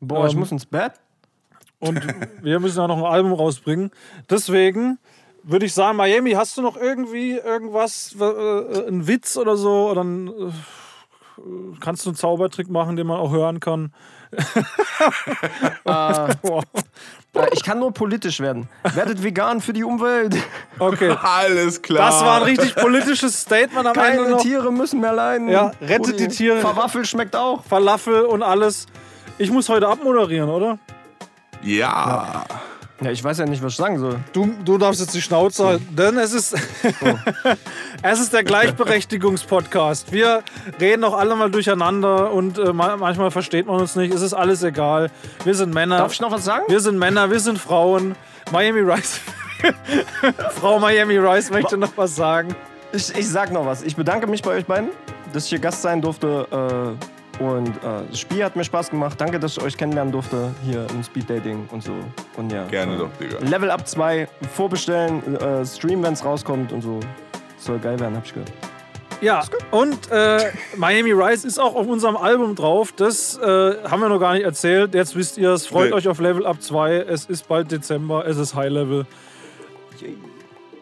C: Boah, ich
B: Ähm,
C: muss ins Bett.
B: Und wir müssen ja noch ein Album rausbringen. Deswegen würde ich sagen, Miami, hast du noch irgendwie irgendwas, äh, äh, einen Witz oder so? Oder ein, äh, kannst du einen Zaubertrick machen, den man auch hören kann? Wow.
C: Äh, ich kann nur politisch werden. Werdet vegan für die Umwelt.
B: Okay.
A: Alles klar.
B: Das war ein richtig politisches Statement am Ende
C: Keine. Tiere müssen mehr leiden.
B: Ja, rettet
C: Rudi,
B: die Tiere.
C: Verwaffel schmeckt auch.
B: Falafel und alles. Ich muss heute abmoderieren, oder?
A: Ja.
C: Ja, ich weiß ja nicht, was ich sagen soll.
B: Du, du darfst jetzt die Schnauze halten, denn es ist, es ist der Gleichberechtigungspodcast. Wir reden auch alle mal durcheinander und äh, ma- manchmal versteht man uns nicht. Es ist alles egal. Wir sind Männer.
C: Darf ich noch was sagen?
B: Wir sind Männer, wir sind Frauen. Miami Rice. Frau Miami Rice möchte noch was sagen.
C: Ich, ich sag noch was. Ich bedanke mich bei euch beiden, dass ich hier Gast sein durfte. Äh, und äh, das Spiel hat mir Spaß gemacht. Danke, dass ich euch kennenlernen durfte hier im Speed Dating und so. Und ja.
A: Gerne
C: äh,
A: doch, Digga.
C: Level Up 2, vorbestellen, äh, Stream, wenn es rauskommt und so. Soll geil werden, hab ich gehört.
B: Ja, und äh, Miami Rice ist auch auf unserem Album drauf. Das äh, haben wir noch gar nicht erzählt. Jetzt wisst ihr es. Freut
A: Nee.
B: euch auf Level Up 2. Es ist bald Dezember. Es ist High Level.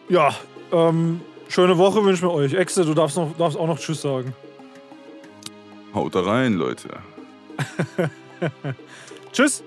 B: Ja, ähm, schöne Woche wünschen wir euch. Exe, du darfst, noch, darfst auch noch Tschüss sagen.
A: Haut rein, Leute.
B: Tschüss.